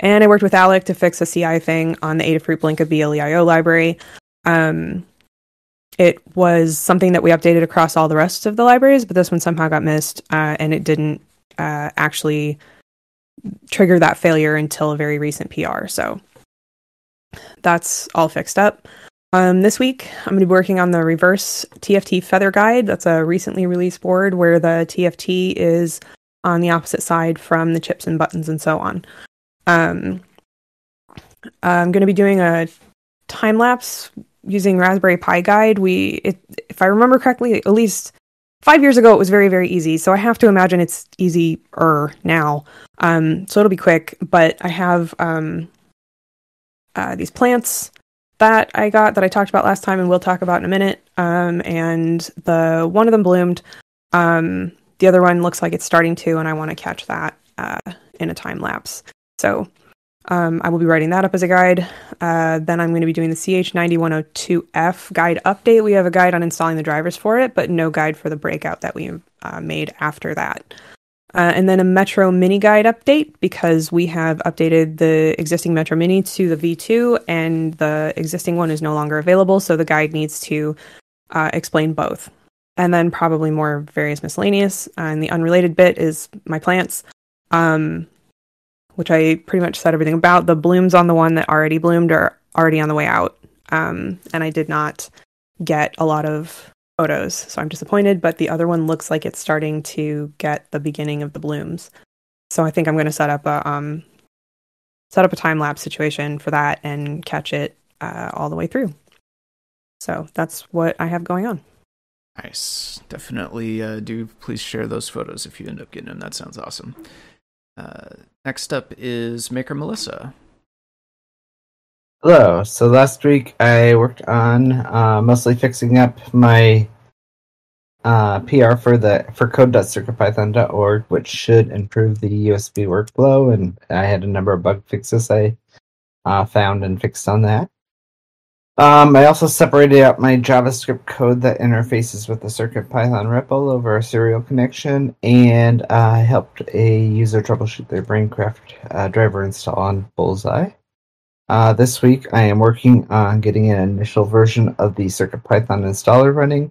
And I worked with Alec to fix a CI thing on the Adafruit Blinka BLEIO library. Um, it was something that we updated across all the rest of the libraries, but this one somehow got missed, uh, and it didn't uh, actually trigger that failure until a very recent PR. So that's all fixed up. Um, this week, I'm going to be working on the reverse TFT feather guide. That's a recently released board where the TFT is on the opposite side from the chips and buttons and so on. Um, I'm going to be doing a time lapse using Raspberry Pi Guide, we, it, if I remember correctly, at least five years ago, it was very, very easy. So I have to imagine it's easier now. Um, so it'll be quick. But I have um, uh, these plants that I got that I talked about last time, and we'll talk about in a minute. Um, and the one of them bloomed. Um, the other one looks like it's starting to, and I want to catch that uh, in a time lapse. So um, I will be writing that up as a guide. Uh, then I'm going to be doing the CH9102F guide update. We have a guide on installing the drivers for it, but no guide for the breakout that we uh, made after that. Uh, and then a Metro Mini Guide update because we have updated the existing Metro Mini to the V2 and the existing one is no longer available. So the guide needs to uh, explain both. And then probably more various miscellaneous. Uh, and the unrelated bit is my plants, um, which I pretty much said everything about. The blooms on the one that already bloomed are already on the way out. Um, and I did not get a lot of photos, so I'm disappointed. But the other one looks like it's starting to get the beginning of the blooms. So I think I'm going to set up a um, set up a time lapse situation for that and catch it uh, all the way through. So that's what I have going on. Nice. Definitely uh, do please share those photos if you end up getting them. That sounds awesome. Uh, next up is Maker Melissa. Hello. So last week I worked on uh, mostly fixing up my uh, PR for the for code.circuitpython.org, which should improve the USB workflow. And I had a number of bug fixes I uh, found and fixed on that. Um, I also separated out my JavaScript code that interfaces with the CircuitPython REPL over a serial connection, and I helped a user troubleshoot their Braincraft uh, driver install on Bullseye. Uh, this week, I am working on getting an initial version of the CircuitPython installer running.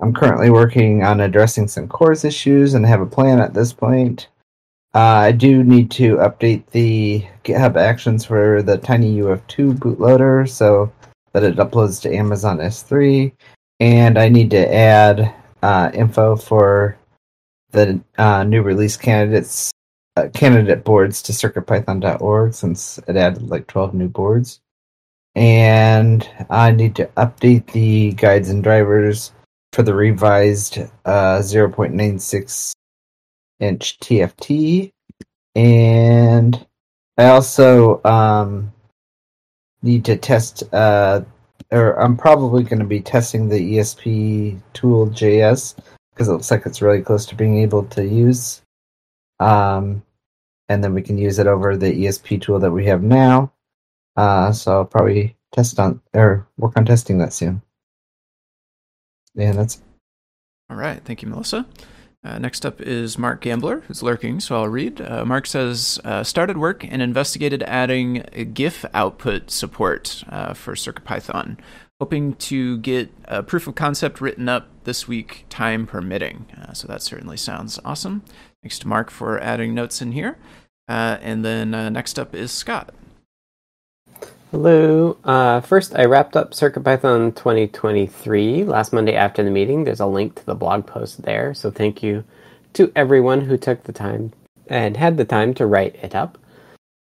I'm currently working on addressing some CORS issues and have a plan at this point. Uh, I do need to update the GitHub Actions for the TinyUF2 bootloader so that it uploads to Amazon S3, and I need to add uh, info for the uh, new release candidates uh, candidate boards to circuitpython.org since it added like 12 new boards. And I need to update the guides and drivers for the revised uh, 0.96 inch TFT. And I also um, need to test, uh, or I'm probably going to be testing the ESP tool JS because it looks like it's really close to being able to use um, and then we can use it over the ESP tool that we have now. Uh, so I'll probably test on or work on testing that soon. Yeah, that's all right. Thank you, Melissa. Uh, next up is Mark Gambler, who's lurking, so I'll read. Uh, Mark says, uh, started work and investigated adding GIF output support uh, for CircuitPython, hoping to get a proof of concept written up this week, time permitting. Uh, so that certainly sounds awesome. Thanks to Mark for adding notes in here. Uh, and then next up is Scott. Hello. Uh, first, I wrapped up CircuitPython 2023 last Monday after the meeting. There's a link to the blog post there. So thank you to everyone who took the time and had the time to write it up.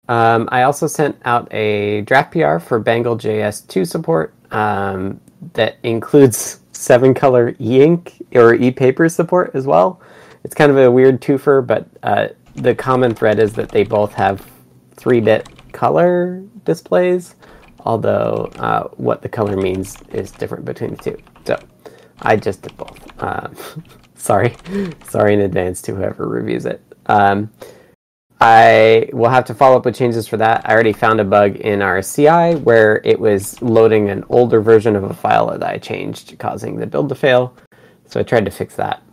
Um, I also sent out a draft PR for Bangle.js 2 support um, that includes (laughs) seven color e ink or e paper support as well it's kind of a weird twofer, but uh, the common thread is that they both have three bit color displays, although uh, what the color means is different between the two. So I just did both. Uh, (laughs) sorry, sorry in advance to whoever reviews it. Um, I will have to follow up with changes for that. I already found a bug in our CI where it was loading an older version of a file that I changed, causing the build to fail. So I tried to fix that.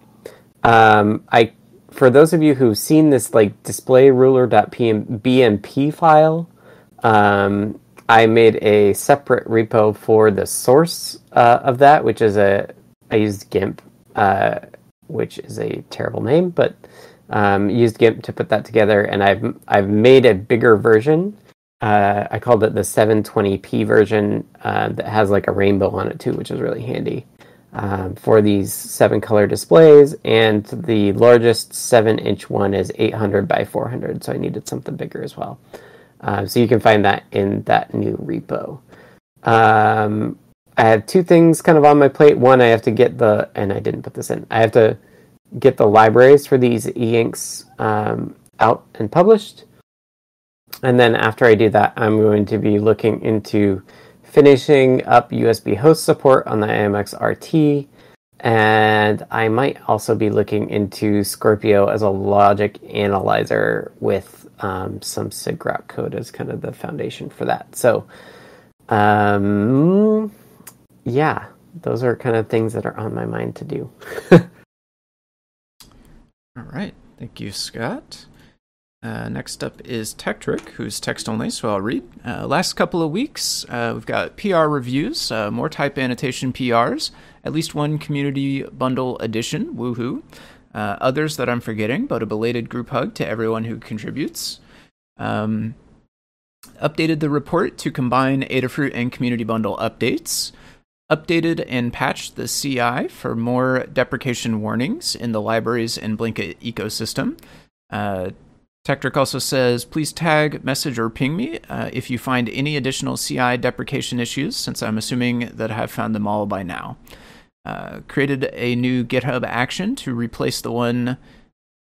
Um, I for those of you who've seen this like display ruler.bmp file, um, I made a separate repo for the source uh, of that, which is a I used GIMP, uh, which is a terrible name, but um, used GIMP to put that together, and I've I've made a bigger version. Uh, I called it the 720p version uh, that has like a rainbow on it too, which is really handy um, for these seven color displays, and the largest seven inch one is 800 by 400, so I needed something bigger as well. Uh, so you can find that in that new repo. Um, I have two things kind of on my plate. One, I have to get the, and I didn't put this in, I have to get the libraries for these e inks um, out and published. And then after I do that, I'm going to be looking into finishing up USB host support on the iMX RT, and I might also be looking into Scorpio as a logic analyzer with um, some sigrok code as kind of the foundation for that. So, um, yeah, those are kind of things that are on my mind to do. (laughs) All right. Thank you, Scott. Uh, next up is Tekktrik, who's text only, so I'll read. Uh, last couple of weeks, uh, we've got PR reviews, uh, more type annotation PRs, at least one community bundle edition, woohoo. Uh, others that I'm forgetting, but a belated group hug to everyone who contributes. Um, updated the report to combine Adafruit and community bundle updates. Updated and patched the CI for more deprecation warnings in the libraries and Blinka ecosystem. Uh, Tekktrik also says, please tag, message, or ping me uh, if you find any additional CI deprecation issues, since I'm assuming that I have found them all by now. Uh, created a new GitHub action to replace the one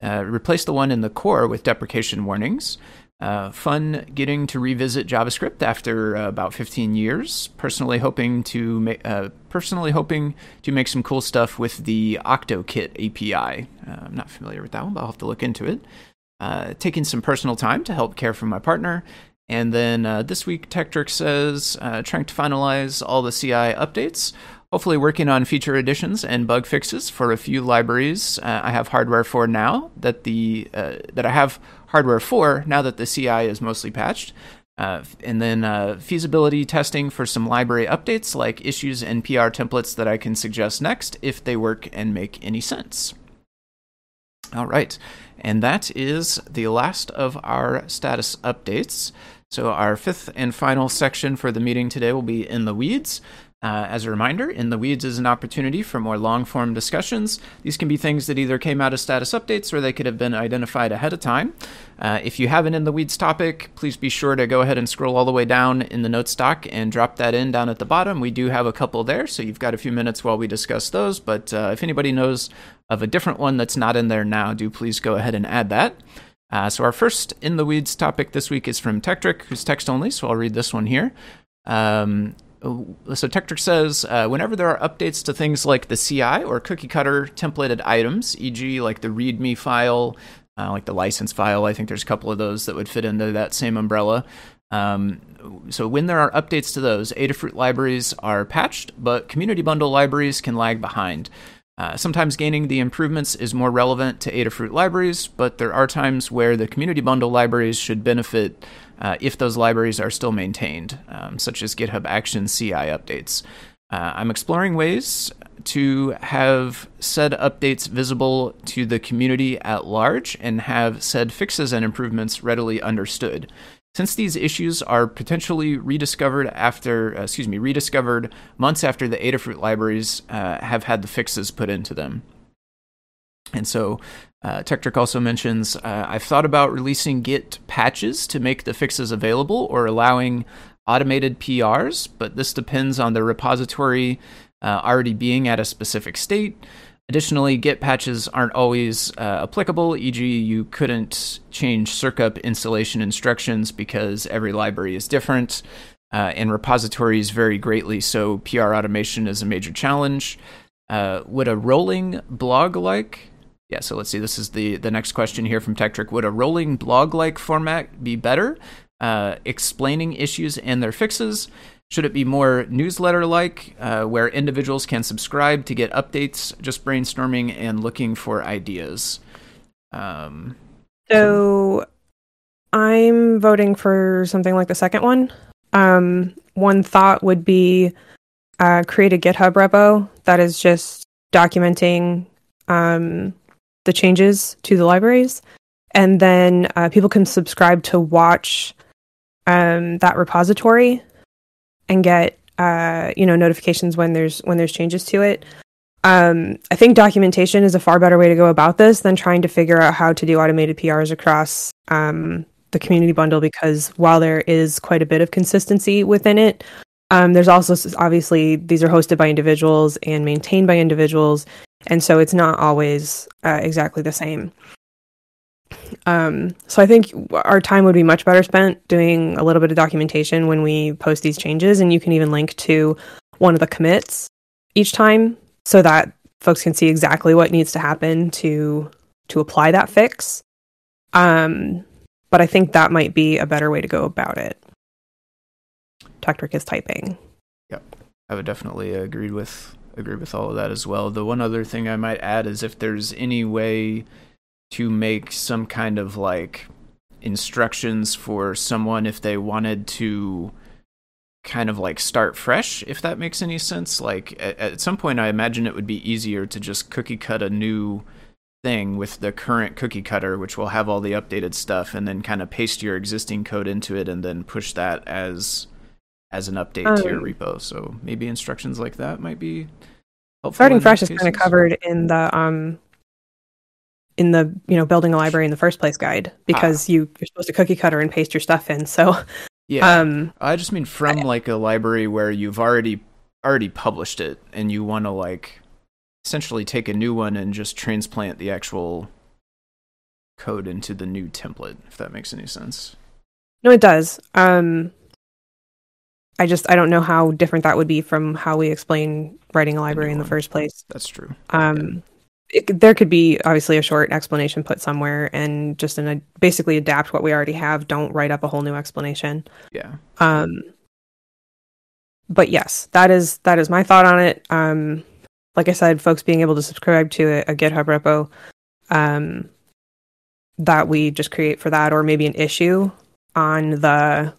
uh, replace the one in the core with deprecation warnings. Uh, fun getting to revisit JavaScript after uh, about 15 years. Personally hoping to ma- uh, personally hoping to make some cool stuff with the OctoKit API. Uh, I'm not familiar with that one, but I'll have to look into it. Taking some personal time to help care for my partner. And then this week, Tekktrik says trying to finalize all the CI updates hopefully working on feature additions and bug fixes for a few libraries uh, I have hardware for now that the uh, that I have hardware for now that the CI is mostly patched. Uh, and then uh, feasibility testing for some library updates like issues and PR templates that I can suggest next if they work and make any sense. All right, and that is the last of our status updates. So, our fifth and final section for the meeting today will be in the weeds. Uh, as a reminder, In the Weeds is an opportunity for more long form discussions. These can be things that either came out as status updates or they could have been identified ahead of time. Uh, if you have an In the Weeds topic, please be sure to go ahead and scroll all the way down in the notes doc and drop that in down at the bottom. We do have a couple there, so you've got a few minutes while we discuss those. But uh, if anybody knows of a different one that's not in there now, do please go ahead and add that. Uh, so, our first In the Weeds topic this week is from Tekktrik, who's text only, so I'll read this one here. Um, so Tekktrik says uh, whenever there are updates to things like the CI or cookie cutter templated items, e.g., like the README file, uh, like the license file, I think there's a couple of those that would fit into that same umbrella. Um, so when there are updates to those, Adafruit libraries are patched, but community bundle libraries can lag behind. Uh, sometimes gaining the improvements is more relevant to Adafruit libraries, but there are times where the community bundle libraries should benefit uh, if those libraries are still maintained, um, such as GitHub Action CI updates. Uh, I'm exploring ways to have said updates visible to the community at large and have said fixes and improvements readily understood. Since these issues are potentially rediscovered after, uh, excuse me, rediscovered months after the Adafruit libraries uh, have had the fixes put into them. And so uh, also mentions uh, I've thought about releasing Git patches to make the fixes available or allowing automated PRs, but this depends on the repository uh, already being at a specific state. Additionally, Git patches aren't always uh, applicable, e.g., you couldn't change circup installation instructions because every library is different, uh, and repositories vary greatly, so PR automation is a major challenge. Uh, would a rolling blog like yeah, so let's see. This is the, the next question here from Tekktrik. Would a rolling blog like format be better, uh, explaining issues and their fixes? Should it be more newsletter like, uh, where individuals can subscribe to get updates, just brainstorming and looking for ideas? Um, so I'm voting for something like the second one. Um, one thought would be uh, create a GitHub repo that is just documenting um, the changes to the libraries, and then uh, people can subscribe to watch um, that repository and get uh, you know notifications when there's when there's changes to it. Um, I think documentation is a far better way to go about this than trying to figure out how to do automated PRs across um, the community bundle because while there is quite a bit of consistency within it, um, there's also obviously these are hosted by individuals and maintained by individuals, and so it's not always uh, exactly the same. Um, so I think our time would be much better spent doing a little bit of documentation when we post these changes, and you can even link to one of the commits each time so that folks can see exactly what needs to happen to to apply that fix. Um, but I think that might be a better way to go about it. Tekktrik is typing. Yep, I would definitely agree with agree with all of that as well. The one other thing I might add is if there's any way to make some kind of like instructions for someone if they wanted to kind of like start fresh if that makes any sense like at, at some point i imagine it would be easier to just cookie cut a new thing with the current cookie cutter which will have all the updated stuff and then kind of paste your existing code into it and then push that as as an update to your Um, repo so maybe instructions like that might be helpful Starting fresh is kind of covered in the um in the you know building a library in the first place guide because you you're supposed to cookie cutter and paste your stuff in. So yeah um I just mean from like a library where you've already already published it and you want to like essentially take a new one and just transplant the actual code into the new template if that makes any sense. no it does. Um I just I don't know how different that would be from how we explain writing a library in the first place. That's true. Um it, there could be obviously a short explanation put somewhere and just in a basically adapt what we already have. Don't write up a whole new explanation. Yeah. Um, but yes, that is that is my thought on it. Um, like I said, folks being able to subscribe to a, a GitHub repo um, that we just create for that, or maybe an issue on the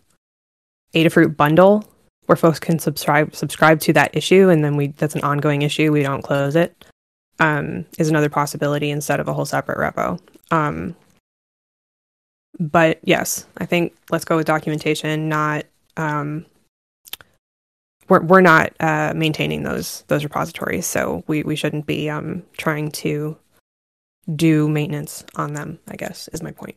Adafruit bundle where folks can subscribe subscribe to that issue, and then we that's an ongoing issue. We don't close it. Um, is another possibility instead of a whole separate repo. Um, but yes, I think let's go with documentation, not um, we're we're not uh, maintaining those those repositories, so we we shouldn't be um, trying to do maintenance on them. I guess is my point.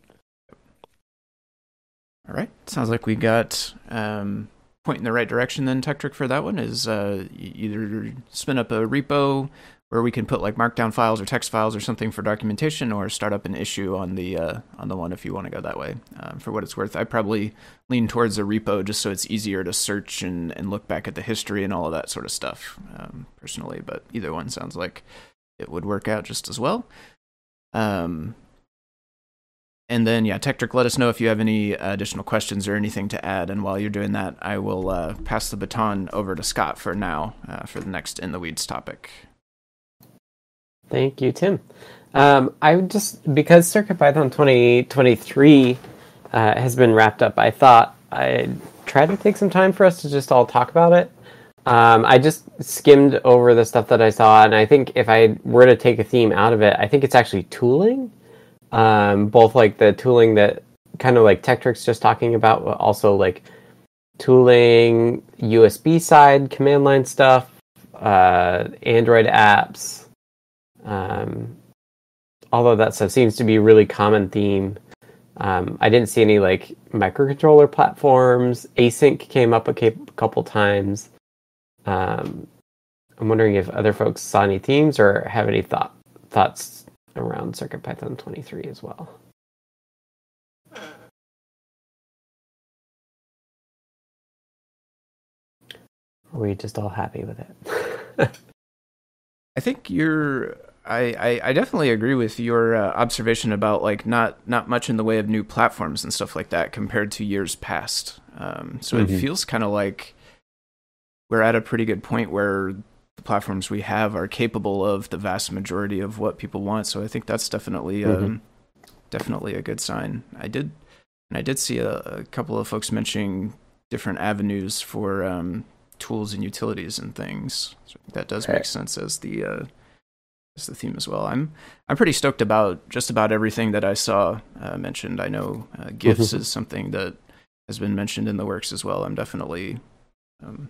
All right. Sounds like we got um, point in the right direction then, Tekktrik, for that one is uh, either spin up a repo where we can put like markdown files or text files or something for documentation or start up an issue on the uh, on the one if you want to go that way. Um, for what it's worth, I probably lean towards a repo just so it's easier to search and, and look back at the history and all of that sort of stuff um, personally, but either one sounds like it would work out just as well. Um, and then, yeah, Tekktrik, let us know if you have any additional questions or anything to add. And while you're doing that, I will uh, pass the baton over to Scott for now uh, for the next In the Weeds topic. Thank you, Tim. Um, I would just because CircuitPython 2023 uh, has been wrapped up, I thought I'd try to take some time for us to just all talk about it. Um, I just skimmed over the stuff that I saw, and I think if I were to take a theme out of it, I think it's actually tooling. Um, both like the tooling that kind of like Tekktrik's just talking about, but also like tooling, USB side command line stuff, uh, Android apps, um, all of that stuff seems to be a really common theme. Um, I didn't see any like microcontroller platforms. Async came up a couple times. Um, I'm wondering if other folks saw any themes or have any thought thoughts around CircuitPython 23 as well. Are we just all happy with it? (laughs) I think you're. I, I, I definitely agree with your uh, observation about like not not much in the way of new platforms and stuff like that compared to years past. Um, so Mhm. it feels kind of like we're at a pretty good point where the platforms we have are capable of the vast majority of what people want. So I think that's definitely um, definitely a good sign. I did and I did see a, a couple of folks mentioning different avenues for um, tools and utilities and things. So that does make Right. sense as the uh, as the theme as well. I'm I'm pretty stoked about just about everything that I saw uh, mentioned. I know uh, GIFs is something that has been mentioned in the works as well. I'm definitely um,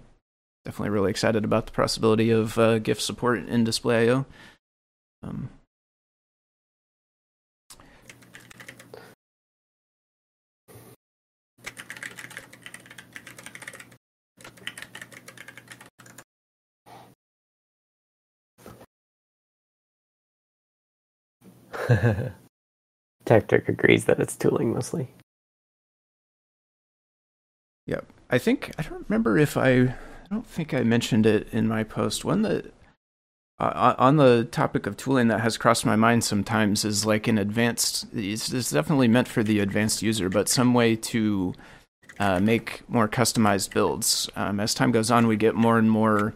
definitely really excited about the possibility of uh, GIF support in Display.io. Um, (laughs) Tekktrik agrees that it's tooling mostly. Yep. I think I don't remember if I I don't think I mentioned it in my post. One that uh, on the topic of tooling that has crossed my mind sometimes is like an advanced. It's, it's definitely meant for the advanced user, but some way to uh, make more customized builds. Um, as time goes on, we get more and more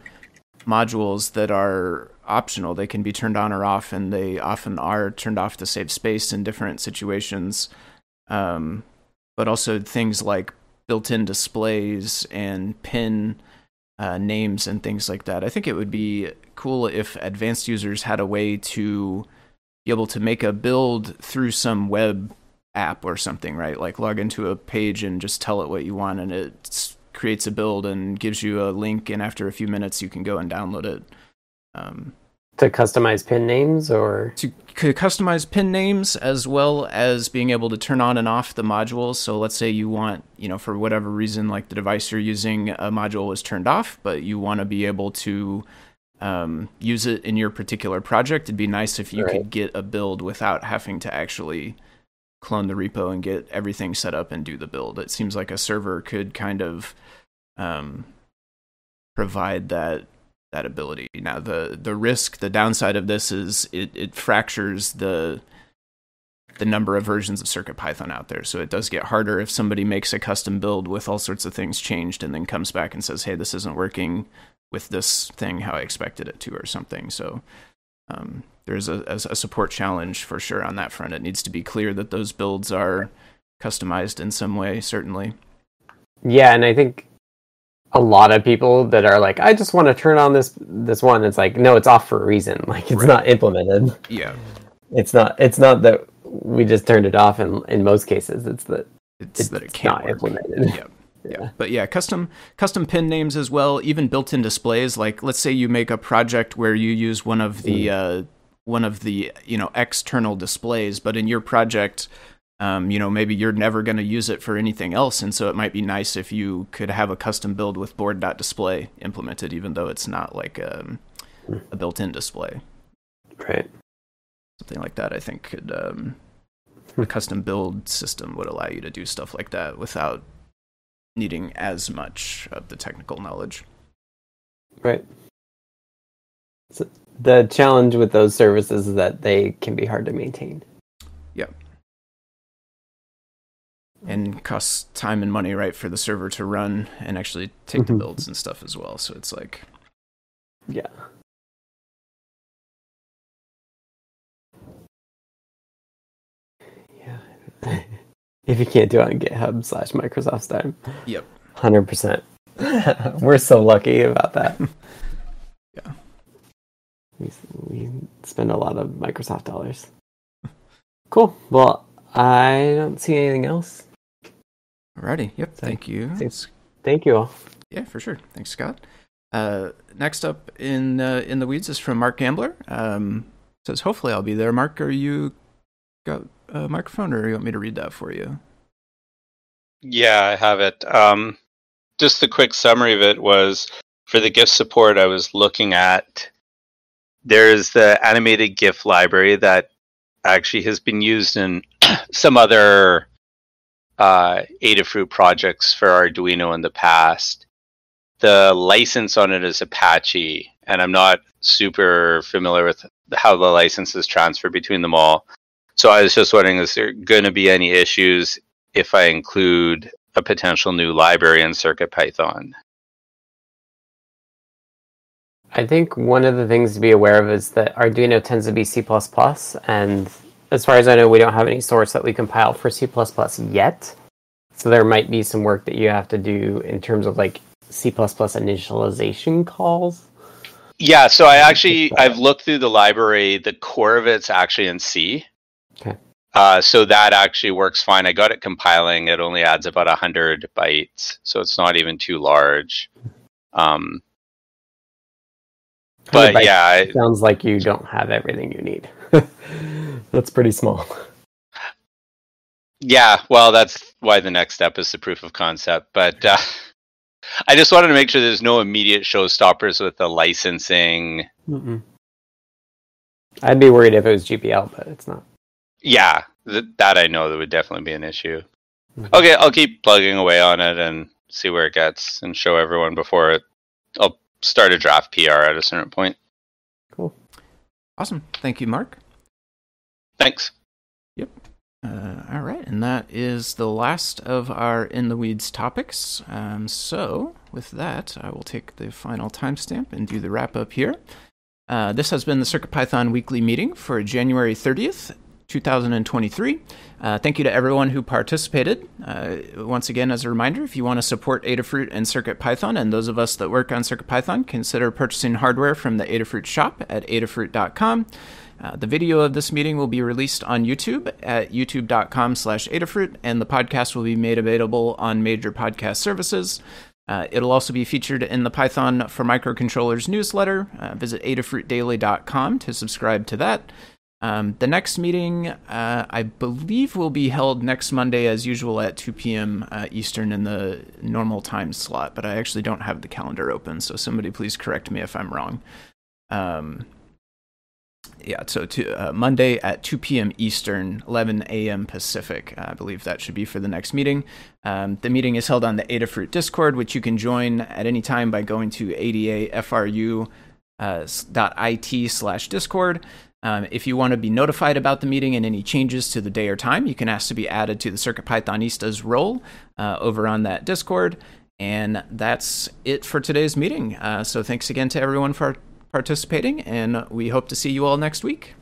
modules that are optional. They can be turned on or off, and they often are turned off to save space in different situations. Um, but also things like built-in displays and pin uh, names and things like that. I think it would be cool if advanced users had a way to be able to make a build through some web app or something, right? Like log into a page and just tell it what you want, and it creates a build and gives you a link, and after a few minutes, you can go and download it. Um, to customize pin names or? To c- customize pin names as well as being able to turn on and off the modules. So let's say you want you know for whatever reason like the device you're using a module is turned off but you want to be able to um, use it in your particular project it'd be nice if you right. could get a build without having to actually clone the repo and get everything set up and do the build. It seems like a server could kind of um, provide that that ability. Now the the risk, the downside of this is it, it fractures the the number of versions of Circuit Python out there. So it does get harder if somebody makes a custom build with all sorts of things changed and then comes back and says, "Hey, this isn't working with this thing how I expected it to," or something. So um, there's a, a, support challenge for sure on that front. It needs to be clear that those builds are customized in some way, certainly. Yeah, and I think a lot of people that are like, I just want to turn on this this one. It's like, no, it's off for a reason. (laughs) Like it's right. not implemented. Yeah. It's not it's not that we just turned it off in in most cases. It's that it's, it's that it can't not work. implemented. (laughs) Yeah. Yeah. But yeah, custom custom pin names as well, even built-in displays. Like let's say you make a project where you use one of the mm. uh, one of the you know external displays, but in your project um, you know, maybe you're never going to use it for anything else, and so it might be nice if you could have a custom build with board.display implemented, even though it's not like um, a built-in display. Right. Something like that, I think, could um, a custom build system would allow you to do stuff like that without needing as much of the technical knowledge. Right. So the challenge with those services is that they can be hard to maintain. And costs time and money, right, for the server to run and actually take mm-hmm. the builds and stuff as well. So it's like, yeah. Yeah. (laughs) if you can't do it on GitHub slash Microsoft time. Yep. Hundred percent. (laughs) We're so lucky about that. (laughs) yeah. We we spend a lot of Microsoft dollars. Cool. Well, I don't see anything else. Alrighty. Yep. Thank you. Thanks. Thank you all. Yeah, for sure. Thanks, Scott. Uh, next up in uh, in the weeds is from Mark Gambler. Um, says, "Hopefully, I'll be there." Mark, are you got a microphone, or you want me to read that for you? Yeah, I have it. Um, just a quick summary of it was for the GIF support. I was looking at there's the animated GIF library that actually has been used in (clears throat) some other uh, Adafruit projects for Arduino in the past. The license on it is Apache, and I'm not super familiar with how the licenses transfer between them all. So I was just wondering, is there going to be any issues if I include a potential new library in CircuitPython? I think one of the things to be aware of is that Arduino tends to be C++, and as far as I know, we don't have any source that we compiled for C++ yet. So there might be some work that you have to do in terms of like C++ initialization calls. Yeah, so I actually I've looked through the library. The core of it's actually in C. Okay. Uh, so that actually works fine. I got it compiling. It only adds about hundred bytes, so it's not even too large. Um, but yeah, it sounds like you don't have everything you need. That's pretty small. Yeah, well, that's why the next step is the proof of concept. But uh, (laughs) I just wanted to make sure there's no immediate showstoppers with the licensing. Mm-mm. I'd be worried if it was GPL, but it's not. Yeah, th- that I know that would definitely be an issue. Mm-hmm. Okay, I'll keep plugging away on it and see where it gets and show everyone before it. I'll start a draft PR at a certain point. Cool. Awesome. Thank you, Mark. Thanks. Yep. Uh, all right, and that is the last of our in the weeds topics. Um, so, with that, I will take the final timestamp and do the wrap up here. Uh, this has been the CircuitPython weekly meeting for January 30th, 2023. Uh, thank you to everyone who participated. Uh, once again, as a reminder, if you want to support Adafruit and CircuitPython, and those of us that work on CircuitPython, consider purchasing hardware from the Adafruit shop at adafruit.com. Uh, the video of this meeting will be released on YouTube at youtube.com slash Adafruit, and the podcast will be made available on major podcast services. Uh, it'll also be featured in the Python for Microcontrollers newsletter. Uh, visit adafruitdaily.com to subscribe to that. Um, the next meeting, uh, I believe, will be held next Monday as usual at 2 p.m. Uh, Eastern in the normal time slot, but I actually don't have the calendar open, so somebody please correct me if I'm wrong. Um, yeah, so to, uh, Monday at 2 p.m. Eastern, 11 a.m. Pacific. I believe that should be for the next meeting. Um, the meeting is held on the Adafruit Discord, which you can join at any time by going to adafru.it uh, slash Discord. Um, if you want to be notified about the meeting and any changes to the day or time, you can ask to be added to the Circuit Pythonistas role uh, over on that Discord. And that's it for today's meeting. Uh, so thanks again to everyone for participating, and we hope to see you all next week.